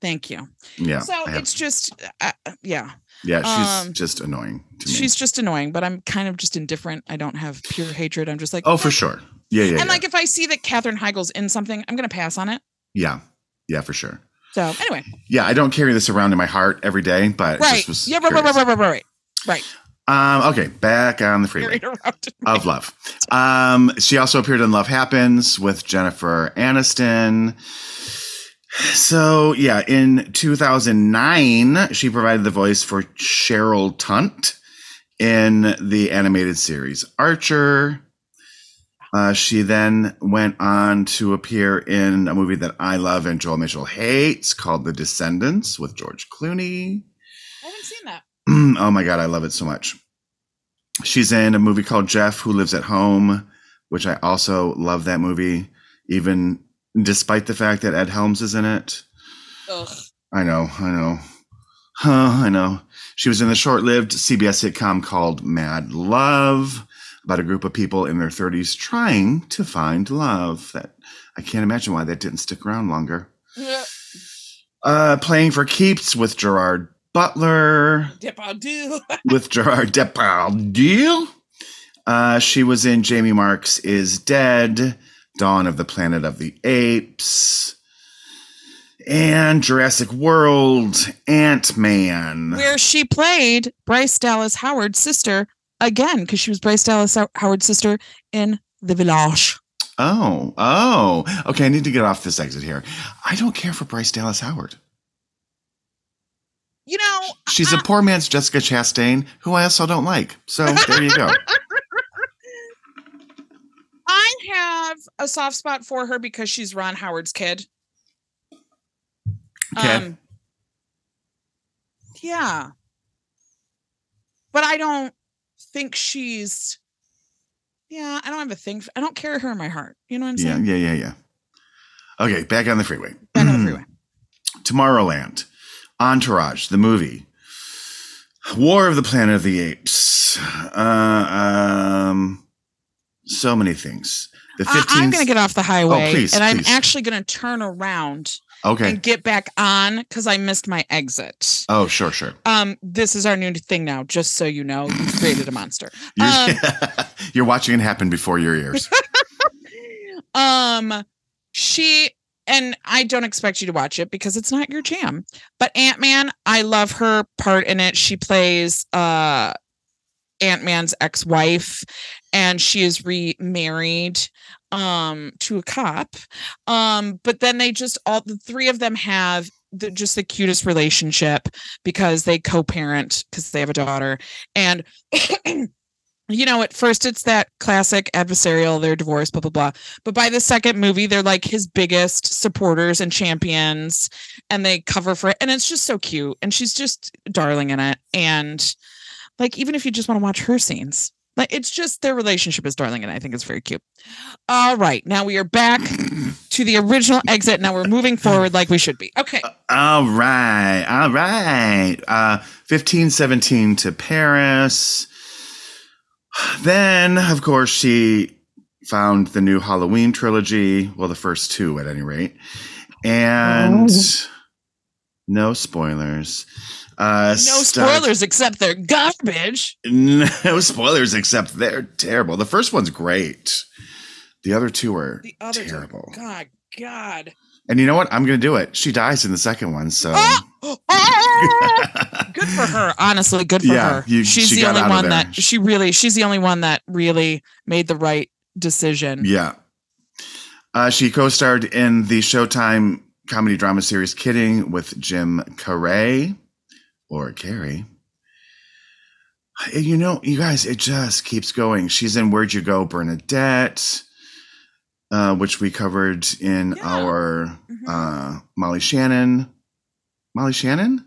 Thank you. Yeah. so it's just uh, yeah. yeah, she's um, just annoying to me. She's just annoying, but I'm kind of just indifferent. I don't have pure hatred. I'm just like oh, for sure. Yeah, yeah. And yeah. like if I see that Katherine Heigl's in something, I'm gonna pass on it. yeah. Yeah, for sure. So anyway, Yeah, I don't carry this around in my heart every day, but right. just was Yeah, right, right, right, right, right, right. Um, okay, back on the freeway. Of love. Um, she also appeared in Love Happens with Jennifer Aniston. So yeah, in 2009, she provided the voice for Cheryl Tunt in the animated series Archer. Uh, she then went on to appear in a movie that I love and Joel Mitchell hates called The Descendants with George Clooney. I haven't seen that. oh my god, I love it so much. She's in a movie called Jeff Who Lives at Home, which I also love that movie, even despite the fact that Ed Helms is in it. Ugh. I know, I know. Huh, I know. She was in the short lived CBS sitcom called Mad Love about a group of people in their 30s trying to find love. That I can't imagine why that didn't stick around longer. Uh, playing for keeps with Gerard Butler Depardieu. with Gerard Depardieu. Uh, she was in Jamie Marks is Dead, Dawn of the Planet of the Apes, and Jurassic World, Ant Man. where she played Bryce Dallas Howard's sister again, because she was Bryce Dallas Howard's sister in The Village. Oh, oh. Okay, I need to get off this exit here. I don't care for Bryce Dallas Howard. You know, She's a poor man's Jessica Chastain, who I also don't like. So there you go. I have a soft spot for her because she's Ron Howard's kid. Okay. Um, yeah. But I don't think she's yeah, I don't have a thing. I don't carry her in my heart. You know what I'm yeah, saying? yeah, yeah, yeah. yeah. Okay, back on the freeway. Back on the freeway. Tomorrowland, Entourage, the movie, War of the Planet of the Apes. Uh, um, so many things. The I, 15th. I'm going to get off the highway please, and I'm actually going to turn around okay. and get back on because I missed my exit. Oh, sure, sure. Um, this is our new thing now, just so you know. You created a monster. You're, Um, you're watching it happen before your ears. um, she and I don't expect you to watch it because it's not your jam. But Ant Man, I love her part in it. She plays uh Ant Man's ex-wife, and she is remarried um to a cop. Um, but then they just all the three of them have the, just the cutest relationship because they co-parent because they have a daughter and you know at first it's that classic adversarial they're divorced blah blah blah but by the second movie they're like his biggest supporters and champions and they cover for it and it's just so cute and she's just darling in it and like even if you just want to watch her scenes like it's just their relationship is darling and i think it's very cute all right now we are back to the original exit now we're moving forward like we should be okay All right. All right. Uh 1517 to Paris. Then, of course, she found the new Halloween trilogy. Well, the first two at any rate. And Oh. no spoilers. Uh no start- spoilers except they're garbage No spoilers except they're terrible. The first one's great. The other two are the other two- terrible. god god And you know what? I'm going to do it. She dies in the second one, so Ah! Ah! good for her honestly good for Yeah, her you- she's she the only one that she really she's the only one that really made the right decision Yeah. Uh, she co-starred in the Showtime comedy drama series Kidding with Jim Carrey or Carey. You know, you guys, it just keeps going. She's in Where'd You Go, Bernadette, uh, which we covered in Yeah. our Mhm. uh, Molly Shannon. Molly Shannon?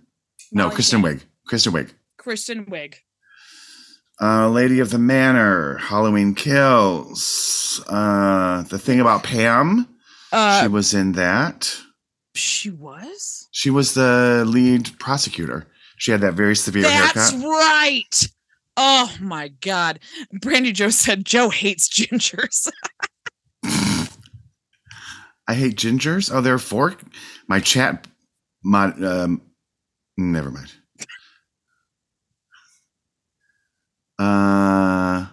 No, Kristen Shannon. Wiig. Kristen Wiig. kristen wiig Uh, Lady of the Manor, Halloween Kills, uh, The Thing About Pam, Uh, she was in that. she was. She was the lead prosecutor. She had that very severe That's haircut. right. Oh my God. Brandy Joe said Joe hates gingers. I hate gingers. Oh, there are four. My chat my, Um, never mind. Uh,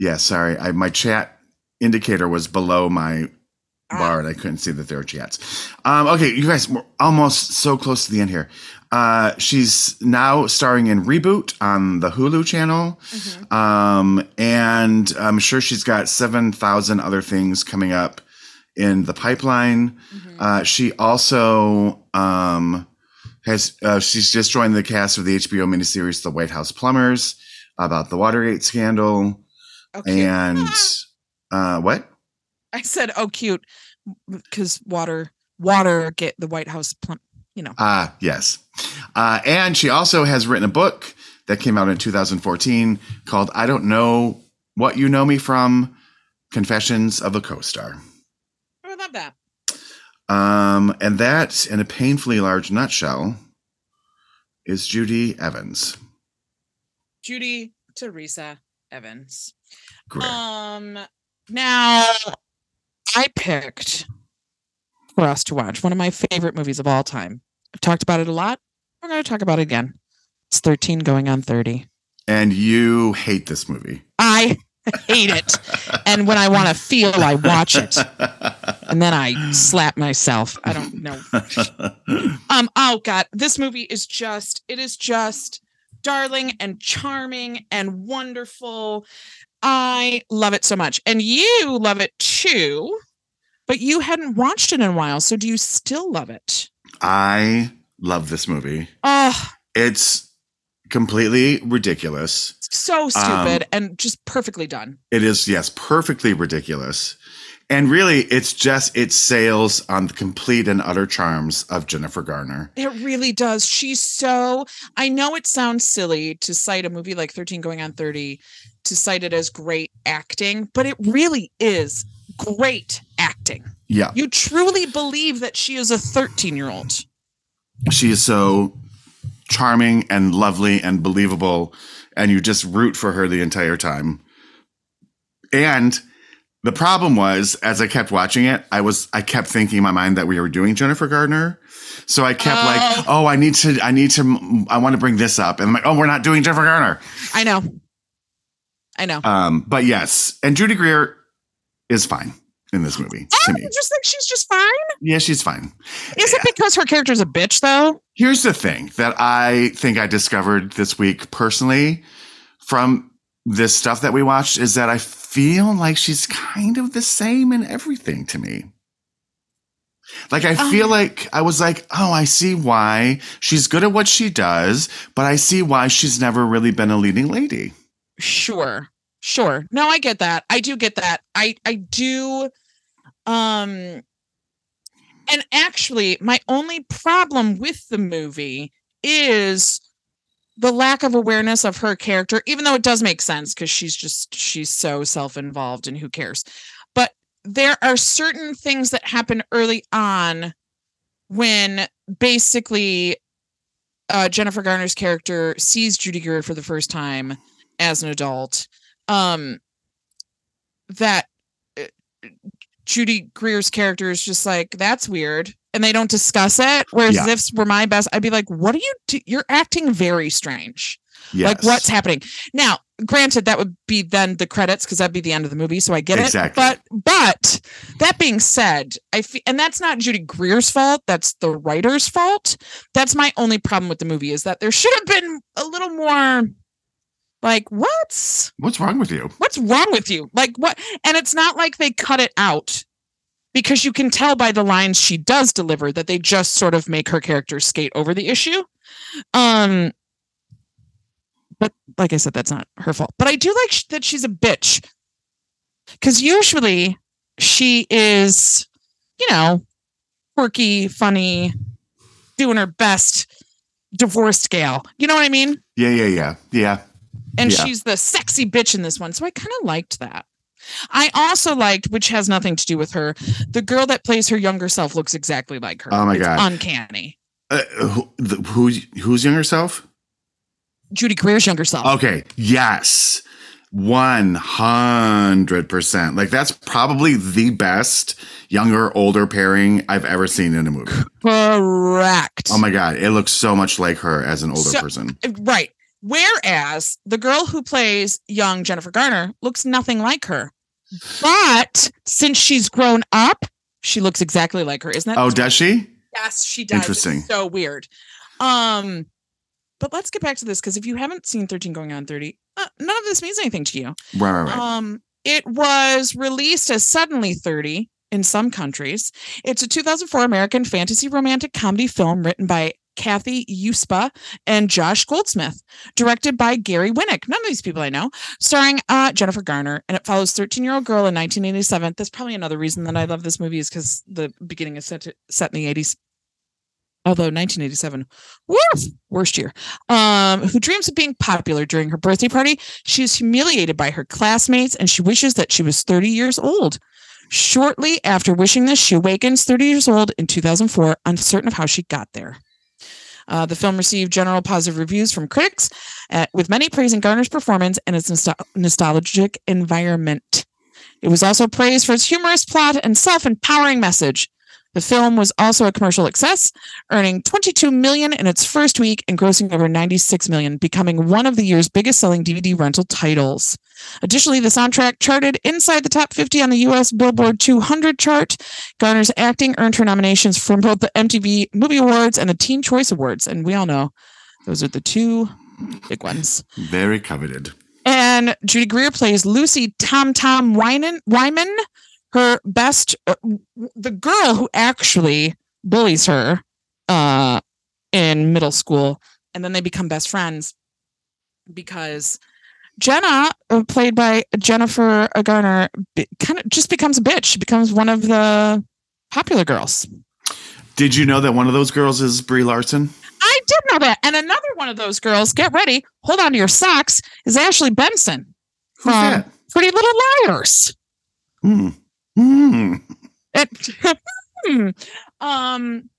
yeah. Sorry, I my chat indicator was below my Ah. bar, and I couldn't see that there were chats. Um, okay, you guys, we're almost so close to the end here. Uh, she's now starring in Reboot on the Hulu channel. Mhm. Um, and I'm sure she's got 7,000 other things coming up in the pipeline. Mhm. Uh, she also um, has, uh, she's just joined the cast of the HBO miniseries The White House Plumbers about the Watergate scandal. Okay. And uh, what? I said, "Oh, cute," because water, water get the White House plump. You know, Ah, yes. Uh, and she also has written a book that came out in 2014 called I Don't Know What You Know Me From Confessions of a Co Star. I love that. Um, and that, in a painfully large nutshell, is Judy Evans. Judy Teresa Evans. Great. Um, now I picked for us to watch one of my favorite movies of all time. I've talked about it a lot. We're going to talk about it again. It's 13 going on 30. and you hate this movie. I hate it. And when I want to feel, I watch it. And then I slap myself. I don't know. Um, oh God, this movie is just, it is just darling and charming and wonderful. I love it so much. And you love it too, but you hadn't watched it in a while. So do you still love it? I love this movie. Oh, It's completely ridiculous. so um, stupid and just perfectly done. It is, yes, perfectly ridiculous. And really, it's just, it sails on the complete and utter charms of Jennifer Garner. It really does. She's so, I know it sounds silly to cite a movie like 13 going on 30 to cite it as great acting, but it really is great acting. Yeah. You truly believe that she is a 13 year old. She is so charming and lovely and believable. And you just root for her the entire time. And the problem was, as I kept watching it, I was I kept thinking in my mind that we were doing Jennifer Gardner. So I kept Oh. like, oh, I need to, I need to, I want to bring this up. And I'm like, oh, we're not doing Jennifer Garner. I know. I know. Um, but yes, and Judy Greer is fine in this movie I me. just think she's just fine. Yeah, she's fine. Is it because her character's a bitch though? Here's the thing that I think I discovered this week personally from this stuff that we watched is that I feel like she's kind of the same in everything to me. Like I feel Um, like I was like, oh, I see why she's good at what she does, but I see why she's never really been a leading lady. Sure. Sure. No, I get that. I do get that. I I do um and actually my only problem with the movie is the lack of awareness of her character even though it does make sense cuz she's just she's so self-involved and who cares. But there are certain things that happen early on when basically uh, Jennifer Garner's character sees Judy Greer for the first time as an adult um that uh, Judy Greer's character is just like that's weird and they don't discuss it whereas Yeah. if were my best I'd be like what are you do- you're acting very strange Yes. like what's happening now granted that would be then the credits because that'd be the end of the movie so i get Exactly. it but but that being said i feel and that's not judy greer's fault that's the writer's fault that's my only problem with the movie is that there should have been a little more like what's What's wrong with you? what's wrong with you like what and it's not like they cut it out because you can tell by the lines she does deliver that they just sort of make her character skate over the issue um but like i said that's not her fault but i do like sh- that she's a bitch because usually she is you know quirky funny doing her best divorced gal you know what i mean Yeah, yeah, yeah. Yeah. And Yeah. she's the sexy bitch in this one so i kind of liked that I also liked, which has nothing to do with her, the girl that plays her younger self looks exactly like her. Oh my It's God. uncanny. Uh, who, the, who's who's younger self? Judy Greer's younger self. Okay. Yes. 100%. Like that's probably the best younger older pairing I've ever seen in a movie. Correct. Oh my god, it looks so much like her as an older So- person. Right. Whereas the girl who plays young Jennifer Garner looks nothing like her. But since she's grown up, she looks exactly like her. Isn't that Oh, does she? Yes, she does. Interesting. It's so weird. Um, but let's get back to this because if you haven't seen 13 going on 30, uh, none of this means anything to you. Right, right, right. Um, it was released as Suddenly 30 in some countries. It's a 2004 American fantasy romantic comedy film written by Cathy Yuspa and Josh Goldsmith, directed by Gary Winnick. None of these people I know, starring uh, Jennifer Garner, and it follows 13 year old girl in 1987. That's probably another reason that I love this movie is because the beginning is set to, set in the 80s. Although 1987, woof, worst year. Um, who dreams of being popular during her birthday party she is humiliated by her classmates and she wishes that she was 30 years old. Shortly after wishing this, she awakens 30 years old in 2004, uncertain of how she got there. Uh, the film received general positive reviews from critics, uh, with many praising Garner's performance and its nostal- nostalgic environment. It was also praised for its humorous plot and self empowering message. The film was also a commercial success, earning 22 million in its first week and grossing over 96 million, becoming one of the year's biggest selling DVD rental titles. Additionally, the soundtrack charted inside the top 50 on the US Billboard 200 chart. Garner's acting earned her nominations from both the MTV Movie Awards and the Teen Choice Awards, and we all know those are the two big ones. Very coveted. And Judy Greer plays Lucy Tom Tom Wyman. Wyman, her best, uh, the girl who actually bullies her uh, in middle school, and then they become best friends because Jenna, uh, played by Jennifer Garner, kind of just becomes a bitch. She becomes one of the popular girls. Did you know that one of those girls is Brie Larson? I did know that. And another one of those girls, get ready, hold on to your socks, is Ashley Benson Who's from that? Pretty Little Liars. Hmm. Hmm. Um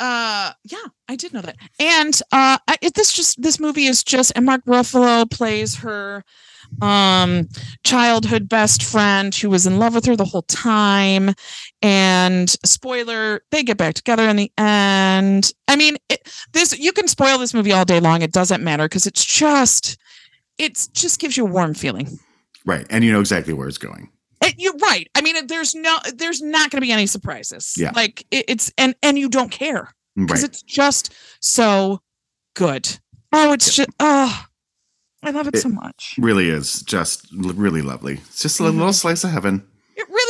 uh yeah i did know that and uh I, this just this movie is just and mark ruffalo plays her um childhood best friend who was in love with her the whole time and spoiler they get back together in the end i mean it, this you can spoil this movie all day long it doesn't matter because it's just it's just gives you a warm feeling Right. And you know exactly where it's going. It, you're right. I mean, there's no, there's not going to be any surprises. Yeah. Like it, it's and and you don't care because Right. it's just so good. Oh, it's just oh, I love it, It- so much. Really is just really lovely. It's just a Mhm. little slice of heaven.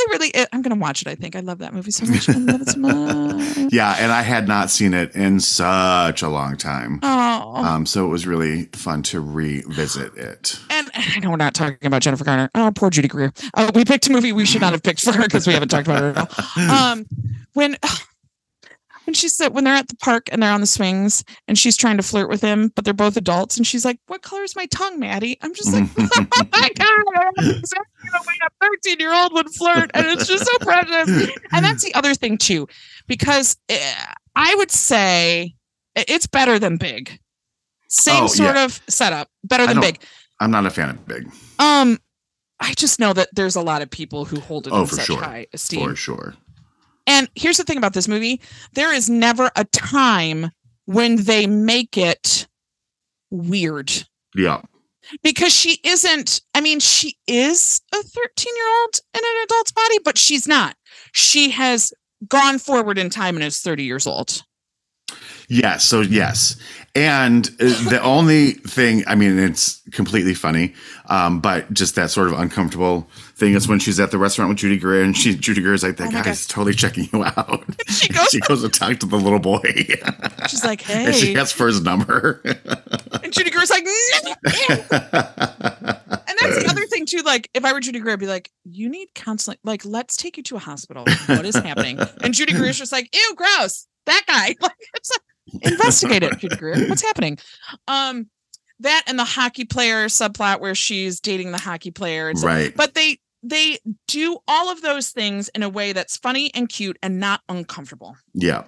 Really, really. I'm going to watch it. I think I love that movie so much. I love it so much. Yeah. And I had not seen it in such a long time. Oh, Um, so it was really fun to revisit it. and I know we're not talking about Jennifer Garner. Oh, poor Judy Greer. Uh, we picked a movie we should not have picked for her because we haven't talked about her at all. um when when she's at when they're at the park and they're on the swings and she's trying to flirt with him but they're both adults and she's like what color is my tongue maddie? I'm just like oh my god exactly the way a 13 year old would flirt and it's just so precious. And that's the other thing too because eh, i would say it's better than big. Same Oh, sort yeah. of setup better than big. I'm not a fan of Big, um i just know that there's a lot of people who hold it Oh, in such sure. high esteem. for sure. And here's the thing about this movie there is never a time when they make it weird Yeah. because she isn't, I mean, she is a 13 year old in an adult's body, but she's not. She has gone forward in time and is 30 years old. Yes. So yes, and uh, the only thing I mean, it's completely funny, um, but just that sort of uncomfortable thing is when she's at the restaurant with Judy Greer, and she Judy Greer is like, "That Oh guy's totally checking you out." She goes, she goes to talk to the little boy, she's like, and she hey. asks for his number. And Judy Greer's like, "No." and that's the other thing too. Like, if I were Judy Greer, I'd be like, "You need counseling. Like, let's take you to a hospital. What is happening?" And Judy Greer's just like, "Ew, gross. That guy." Like, it's like, investigate it, Judy Greer. What's happening? Um, that and the hockey player subplot where she's dating the hockey player. Right. But they they do all of those things in a way that's funny and cute and not uncomfortable. Yeah.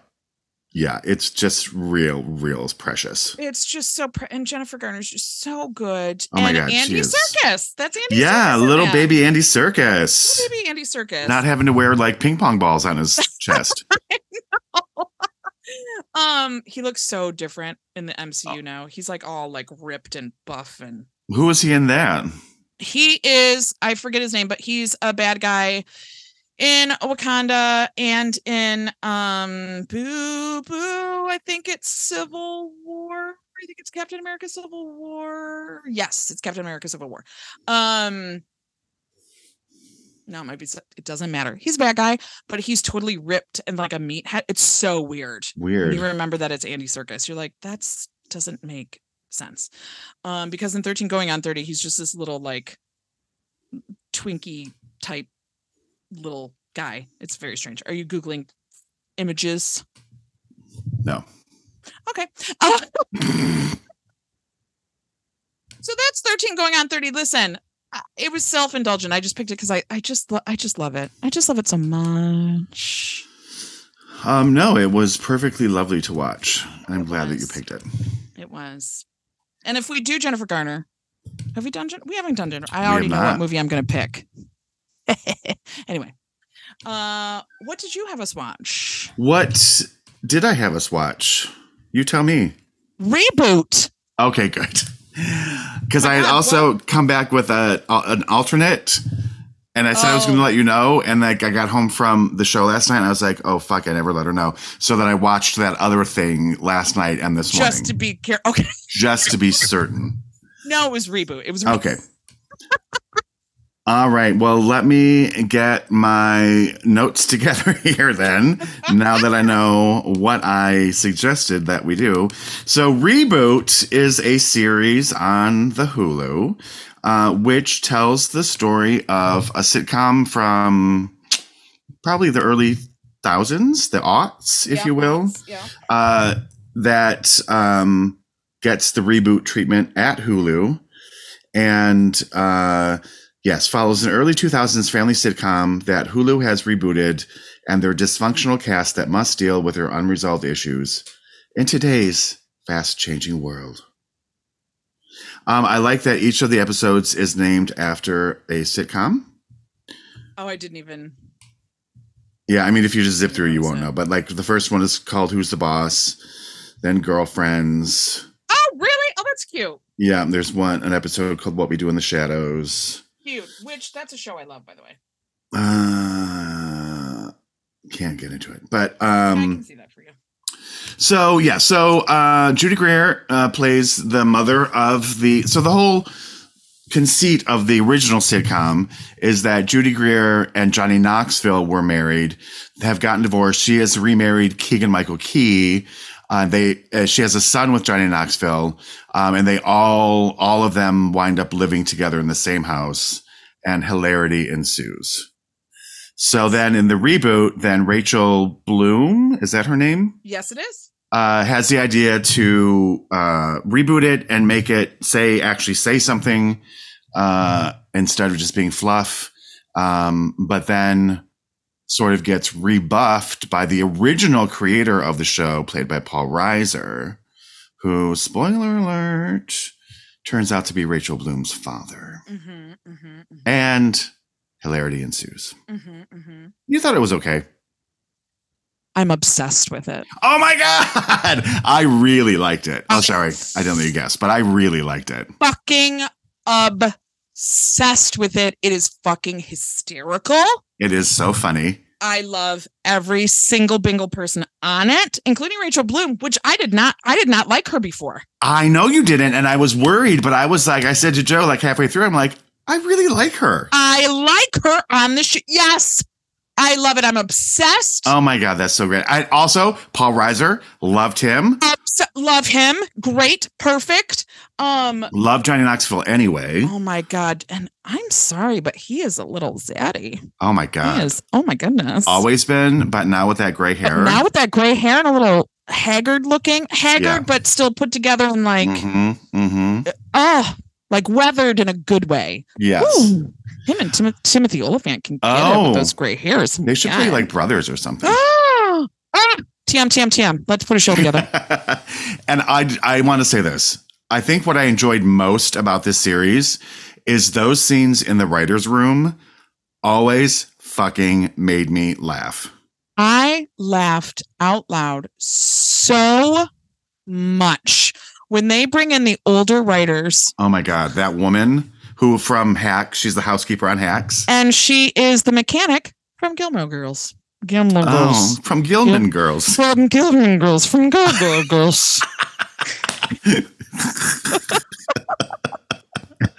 Yeah. It's just real, real precious. It's just so pre- and Jennifer Garner's just so good. Oh my and God, Andy. Serkis. That's Andy Yeah. Serkis Little baby Andy Serkis. Little baby Andy Serkis. Not having to wear like ping pong balls on his chest. um, he looks so different in the MCU Oh. now. He's like all like ripped and buff and Who was he in that? He is I forget his name, but he's a bad guy in Wakanda and in um Boo Boo. I think it's Civil War. I think it's Captain America Civil War. Yes, it's Captain America Civil War. Um no, it might be it doesn't matter. He's a bad guy, but he's totally ripped and like a meathead. It's so weird. When Weird. you remember that it's Andy Serkis, you're like, that's doesn't make sense. Um, because in 13 going on 30, he's just this little like Twinkie type little guy. It's very strange. Are you Googling images? No. Okay. Uh, so that's 13 going on 30. Listen, it was self-indulgent. I just picked it because I, I just lo- I just love it. I just love it so much. Um, no, it was perfectly lovely to watch. I'm It glad that you picked it. It was. And if we do Jennifer Garner, have we done? We haven't done Jennifer. I already know what movie I'm going to pick. anyway, uh, what did you have us watch? What did I have us watch? You tell me. Reboot. Okay, good. Because I also come back with a, an alternate, and I said I was going Oh. to let you know. And like I got home from the show last night, and I was like, "Oh fuck!" I never let her know. So then I watched that other thing last night and this morning, Just to be careful. Okay. just to be certain. No, it was reboot. It was Reboot. Okay. All right. Well, let me get my notes together here then, now that I know what I suggested that we do. So, Reboot is a series on the Hulu, uh, which tells the story of a sitcom from probably the early thousands, the aughts, if Yeah, you will Yeah. uh, that um, gets the reboot treatment at Hulu, and uh, yes, follows an early 2000s family sitcom that Hulu has rebooted, and their dysfunctional cast that must deal with their unresolved issues in today's fast-changing world. Um, I like that each of the episodes is named after a sitcom. Oh, I didn't even. Yeah, I mean, if you just zip through, you won't know. But like the first one is called "Who's the Boss," then "Girlfriends." Oh, really? Oh, that's cute. Yeah, there's one an episode called "What We Do in the Shadows." Cute. Which that's a show I love, by the way. Uh, can't get into it, but um, I can see that for you. So yeah, so uh, Judy Greer uh, plays the mother of the. So the whole conceit of the original sitcom is that Judy Greer and Johnny Knoxville were married, have gotten divorced. She has remarried Keegan Michael Key. Uh, they uh, she has a son with Johnny Knoxville, um, and they all all of them wind up living together in the same house, and hilarity ensues. So then in the reboot, then Rachel Bloom is that her name? Yes, it is. uh, has the idea to uh, reboot it and make it say actually say something uh, instead of just being fluff. Um, but then sort of gets rebuffed by the original creator of the show, played by Paul Reiser, who, spoiler alert, turns out to be Rachel Bloom's father. Mm-hmm, mm-hmm, And hilarity ensues. mm-hmm, mm-hmm. You thought it was okay. I'm obsessed with it. Oh my God. I really liked it. Oh, sorry. I didn't let you guess, but I really liked it. Fucking obsessed with it. It is fucking hysterical. It is so funny. I love every single bingle person on it, including Rachel Bloom, which I did not I did not like her before. I know you didn't, and I was worried, but I was like, I said to Joe, like halfway through, I'm like, I really like her. I like her on the show. Yes. I love it. I'm obsessed. Oh my god, that's so great. I also Paul Reiser loved him. Obs- love him. Great. Perfect. Um love Johnny Knoxville anyway. oh my god. And I'm sorry, but he is a little zaddy. Oh my He god, is. Oh my goodness. always been, but now with that gray But hair. now with that gray hair and a little haggard looking, haggard, Yeah. but still put together and like, hmm hmm oh, like weathered in a good way. Yes. Ooh, him and Tim- Timothy Olyphant can get it Oh. with those gray hairs. They should play like brothers or something. Ah, ah, TM, TM, TM. Let's put a show together. and I I want to say this. I think what I enjoyed most about this series is those scenes in the writers' room always fucking made me laugh. I laughed out loud so much when they bring in the older writers Oh my god, that woman who from Hacks, she's the housekeeper on Hacks. and she is the mechanic from Gilmore Girls. Gilmore Oh, Girls. from Gilman Girls. From Gilmore Girls. From Gilmore Girls.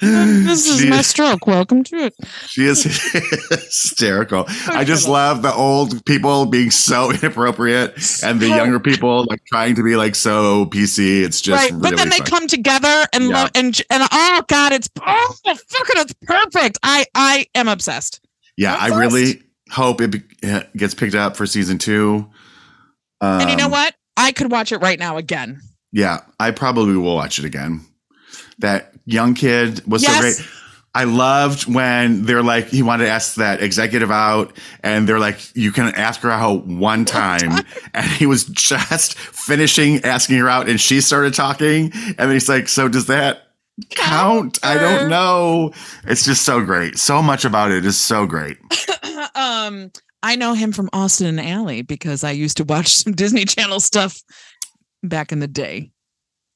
this is She- my stroke. Welcome to it. She is hysterical. I just love the old people being so inappropriate and the younger people like trying to be like so PC. It's just right, really but then they fun. come together and Yeah. love and and oh god, it's oh fucking it's perfect. I I am obsessed. Yeah, I really hope it be- uh, gets picked up for season two. Um, and you know what? I could watch it right now again. Yeah, I probably will watch it again. That young kid was so great. I loved when they're like, he wanted to ask that executive out, and they're like, you can ask her out one time. And he was just finishing asking her out, and she started talking. And then he's like, So does that count? I don't know. It's just so great. So much about it is so great. um, I know him from Austin and Ally because I used to watch some Disney Channel stuff back in the day.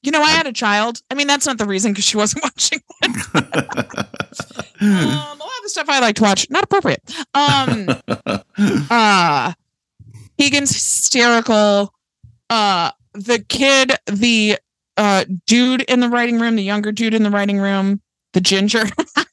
You know, I had a child. I mean, that's not the reason because she wasn't watching. Um, a lot of the stuff I like to watch, not appropriate. Um, uh Keegan's hysterical. Uh the kid, the uh dude in the writing room, the younger dude in the writing room, the ginger.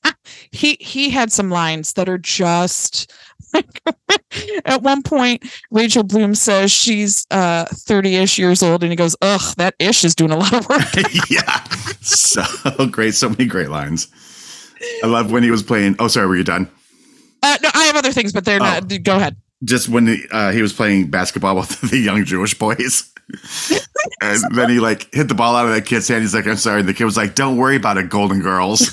he he had some lines that are just at one point Rachel Bloom says she's uh 30ish years old and he goes, Ugh, that ish is doing a lot of work. yeah. So great. So many great lines. I love when he was playing. Oh, sorry, were you done? Uh, no, I have other things, but they're Oh. not go ahead. Just when the, uh, he was playing basketball with the young Jewish boys. and then he like hit the ball out of that kid's hand. He's like, I'm sorry. And the kid was like, Don't worry about it, Golden Girls.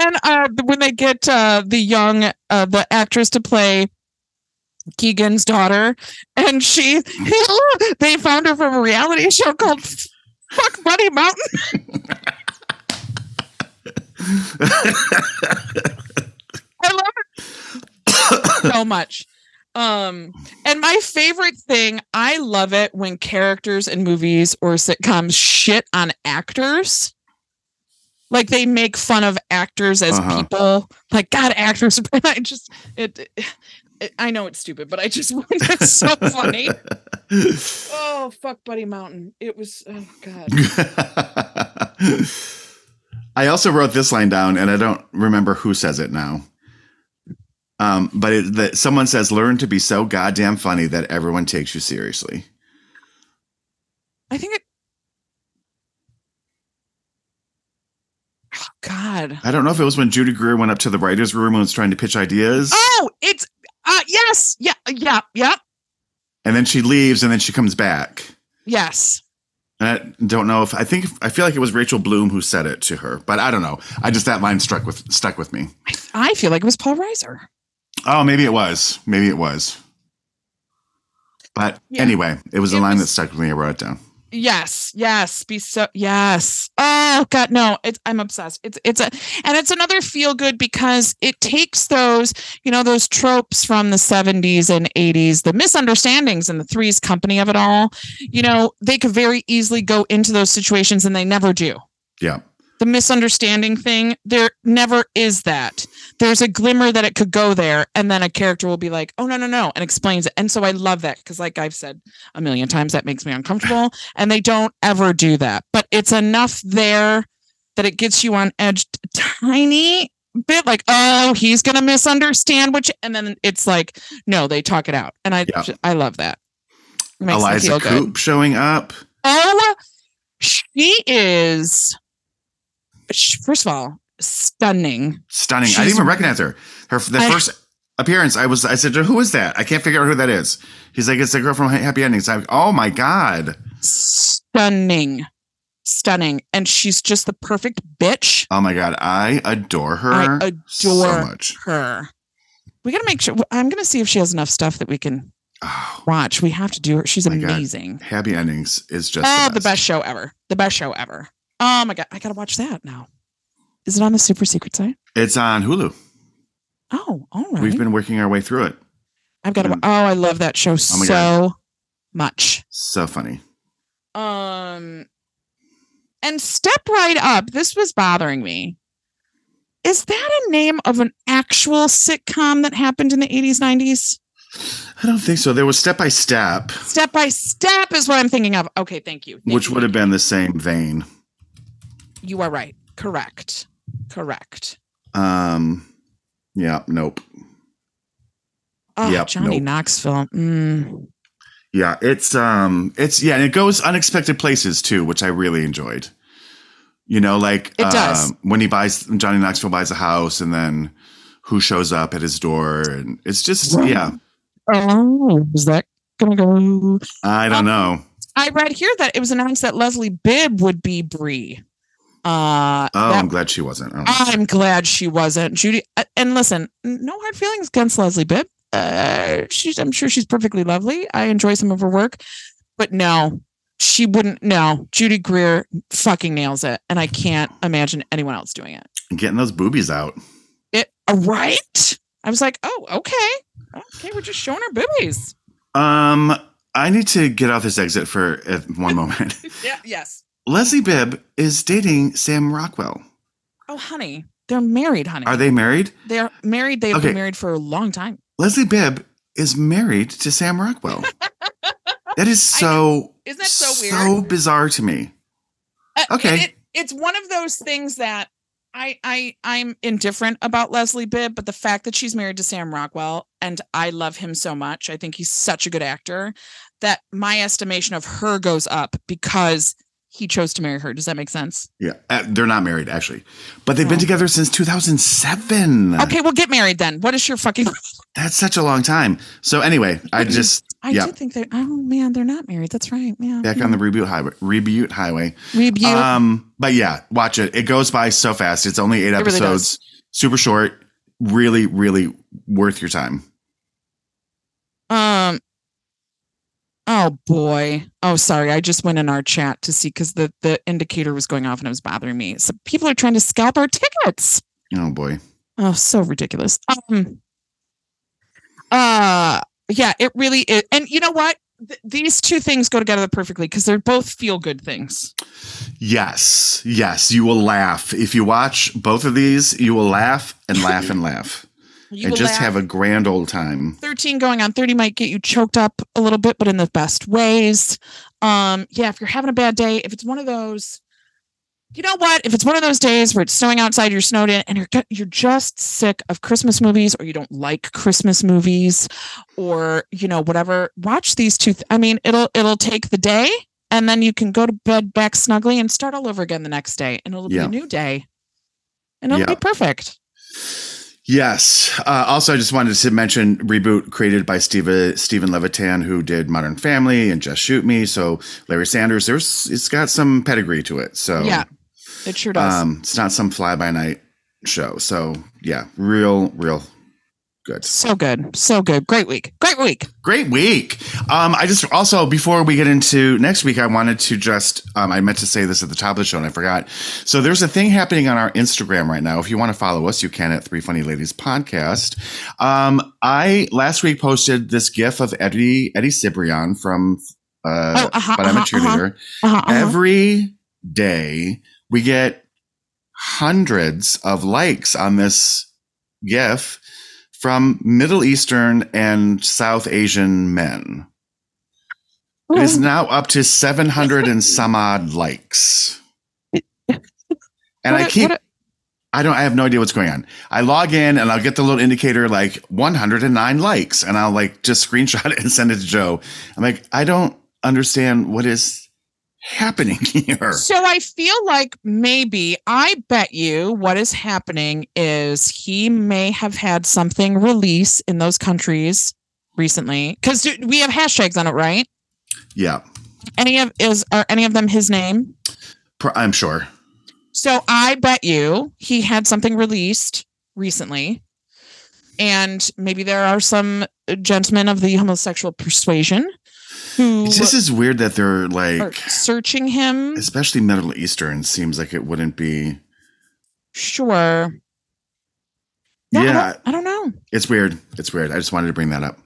And uh when they get uh the young uh the actress to play Keegan's daughter and she they found her from a reality show called Fuck Buddy Mountain. I love it so much. Um and my favorite thing, I love it when characters in movies or sitcoms shit on actors like they make fun of actors as Uh-huh. people like god actors i just it, it i know it's stupid but i just find it so funny oh fuck buddy mountain it was oh god I also wrote this line down, and I don't remember who says it now. Um, but it, that someone says, "Learn to be so goddamn funny that everyone takes you seriously." i think it oh god I don't know if it was when Judy Greer went up to the writers' room and was trying to pitch ideas, oh it's uh yes yeah yeah yeah and then she leaves, and then she comes back. yes And I don't know if I think I feel like it was Rachel Bloom who said it to her, but I don't know. I just that line struck with stuck with me. i feel like it was paul reiser Oh, maybe it was. Maybe it was. But Yeah. anyway, it was a line was- that stuck with me. I wrote it down. Yes, yes, be so yes. Oh god, no, it's I'm obsessed. It's it's a and it's another feel good because it takes those, you know, those tropes from the 70s and 80s, the misunderstandings and the threes company of it all. You know, they could very easily go into those situations and they never do. Yeah. The misunderstanding thing, there never is that. There's a glimmer that it could go there, and then a character will be like, oh, no, no, no, and explains it. And so I love that because, like I've said a million times, that makes me uncomfortable. And they don't ever do that. But it's enough there that it gets you on edge a tiny bit like, oh, he's going to misunderstand, which, and then it's like, no, they talk it out. And I, Yeah. I love that. It makes me Eliza feel good. Showing up. Oh, she is. First of all, stunning. Stunning. I didn't even recognize her. Her the I- first appearance, I was I said, "Who is that? I can't figure out who that is." He's like, "It's the girl from Happy Endings." I'm like, "Oh my god!" Stunning, stunning, and she's just the perfect bitch. Oh my god, I adore her. I adore so much. her. We got to make sure. I'm going to see if she has enough stuff that we can Oh, watch. We have to do her. She's oh God. amazing. Happy Endings is just Oh, the, ah, the best. best show ever. The best show ever. Oh my god, I gotta watch that now. Is it on the super secret site? It's on Hulu. Oh, all right. We've been working our way through it. I've got to. Oh, I love that show my so God. much. So funny. Um, and step right up. This was bothering me. Is that a name of an actual sitcom that happened in the 80s, 90s? I don't think so. There was Step by Step, Step by Step is what I'm thinking of. Okay, thank you. Thank which you. would have been the same vein. You are right. Correct. Correct. Um, yeah, nope. Oh, Yep, Johnny nope. Knoxville. Mm. Yeah, it's um, it's yeah, and it goes unexpected places too, which I really enjoyed. You know, like It does. um, when he buys Johnny Knoxville buys a house, and then who shows up at his door, and it's just Right. yeah, Oh, is that gonna go? I don't Um, know. I read here that it was announced that Leslie Bibb would be Brie. Uh, Oh, that- I'm glad she wasn't. Oh. I'm glad she wasn't. Judy, uh, and listen, no hard feelings against Leslie Bibb. Uh, she's, I'm sure she's perfectly lovely. I enjoy some of her work, but no, she wouldn't. No, Judy Greer fucking nails it, and I can't imagine anyone else doing it. Getting those boobies out. It uh, right? I was like, oh, okay, okay, we're just showing her boobies. Um, I need to get off this exit for uh, one moment. Yeah. Yes. Leslie Bibb is dating Sam Rockwell. Oh, honey, they're married, honey. Are they married? They're married. They've Okay. been married for a long time. Leslie Bibb is married to Sam Rockwell. that is so Isn't that so so weird? bizarre to me. Uh, Okay. it- it- it's one of those things that I I I'm indifferent about Leslie Bibb, but the fact that she's married to Sam Rockwell and I love him so much, I think he's such a good actor that my estimation of her goes up because he chose to marry her. Does that make sense? Yeah, uh, they're not married actually, but they've been Oh. together since 2007. Okay, well, get married then. What is your fucking? That's such a long time. So anyway, I just I Yeah. did think they. Oh man, they're not married. That's right. Yeah. back on the reboot highway. Reboot highway. review. Um, but yeah, watch it. It goes by so fast. It's only eight It really episodes, super short. Really, really worth your time. Um. Oh boy. Oh, sorry. I just went in our chat to see because the the indicator was going off and it was bothering me. So people are trying to scalp our tickets. Oh boy. Oh, so ridiculous. Um. Uh. Yeah. It really is. And you know what? Th- these two things go together perfectly because they're both feel good things. Yes, yes, you will laugh if you watch both of these. You will laugh and laugh and laugh You and just laugh. have a grand old time. 13 going on 30 might get you choked up a little bit, but in the best ways. Um, yeah, if you're having a bad day, if it's one of those, you know what? If it's one of those days where it's snowing outside, you're snowed in, and you're you're just sick of Christmas movies, or you don't like Christmas movies, or you know whatever, watch these two. Th- I mean, it'll it'll take the day, and then you can go to bed back snugly and start all over again the next day, and it'll Yeah. be a new day, and it'll Yeah. be perfect. Yes. Uh, also, I just wanted to mention reboot created by Steve, Steven Levitan, who did Modern Family and Just Shoot Me. So Larry Sanders, there's it's got some pedigree to it. So Yeah, it sure does. um, it's not some fly by night show. So yeah, real, real good. so good, so good. Great week, great week. Great week. Um, I just also before we get into next week, I wanted to just um, I meant to say this at the top of the show and I forgot. So there's a thing happening on our Instagram right now. If you want to follow us, you can at Three Funny Ladies Podcast. Um, I last week posted this GIF of Eddie Eddie Cibrian from uh, Oh, uh-huh, But I'm a uh-huh, uh-huh. Cheerleader. Uh-huh, uh-huh. Every day we get hundreds of likes on this GIF from Middle Eastern and South Asian men. It is hmm. now up to 700 and some odd likes. And What I a- keep, what a- I don't, I have no idea what's going on. I log in and I'll get the little indicator like 109 likes and I'll like just screenshot it and send it to Joe. I'm like, I don't understand what is happening here? So I feel like maybe I bet you what is happening is he may have had something release in those countries recently because we have hashtags on it, right? Yeah, Any of is are any of them his name? I'm sure. So I bet you he had something released recently. And maybe there are some uh, gentlemen of the homosexual persuasion who just is weird that they're like, searching him. especially Middle Eastern, seems like it wouldn't be. Sure. I Yeah, don't- I don't know. it's weird. It's weird. I just wanted to bring that up.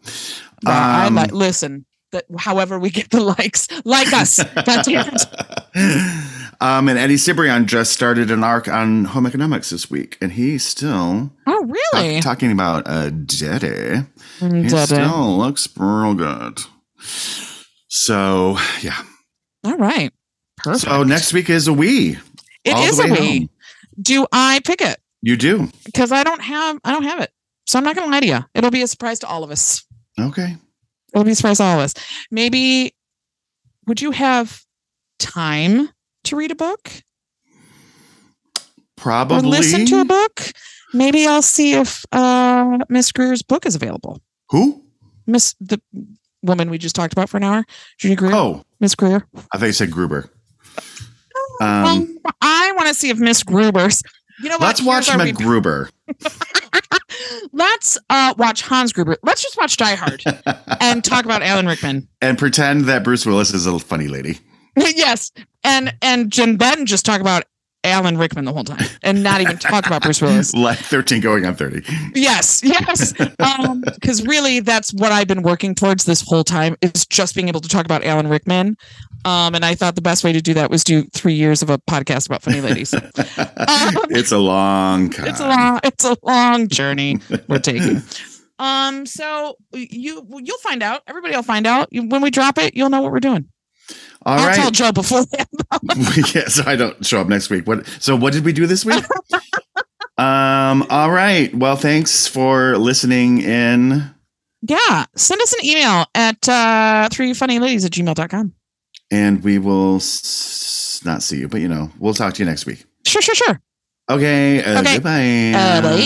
But I Um, like listen. That however we get the likes, like us. Damn it. um, and Eddie Cibrian just started an arc on home economics this week, and he's still Oh, talk- really? talking about uh, Daddy. He still looks real good. So yeah. All right. Perfect. So next week is a we. it is a we. home. Do I pick it? You do. Because I don't have I don't have it. So I'm not gonna lie to you. It'll be a surprise to all of us. Okay. It'll be a surprise to all of us. Maybe would you have time to read a book? Probably Or listen to a book? Maybe I'll see if uh Miss Greer's book is available. Who? Miss the woman we just talked about for an hour, Judy Greer. Oh, Miss Greer. I thought you said Gruber. Um, Um, I want to see if Miss Gruber's. You know what? let's watch Here's MacGruber. Let's uh, watch Hans Gruber. Let's just watch Die Hard and talk about Alan Rickman. and pretend that Bruce Willis is a funny lady. yes, and and Jen Ben just talk about Alan Rickman the whole time and not even talk about Bruce Willis. Like 13 going on 30. Yes, yes. Because really, that's what I've been working towards this whole time is just being able to talk about Alan Rickman. Um, and I thought the best way to do that was do three years of a podcast about funny ladies. it's a long time. it's a long it's a long journey we're taking um so you you'll find out everybody will find out when we drop it you'll know what we're doing All i'll right. tell joe before yeah, so I don't show up next week. What? So what did we do this week? um. All right. Well, thanks for listening in. yeah send us an email at uh three funny ladies at gmail.com and we will s- not see you, but you know, we'll talk to you next week. sure sure sure Okay. Uh, Okay. Goodbye. uh, bye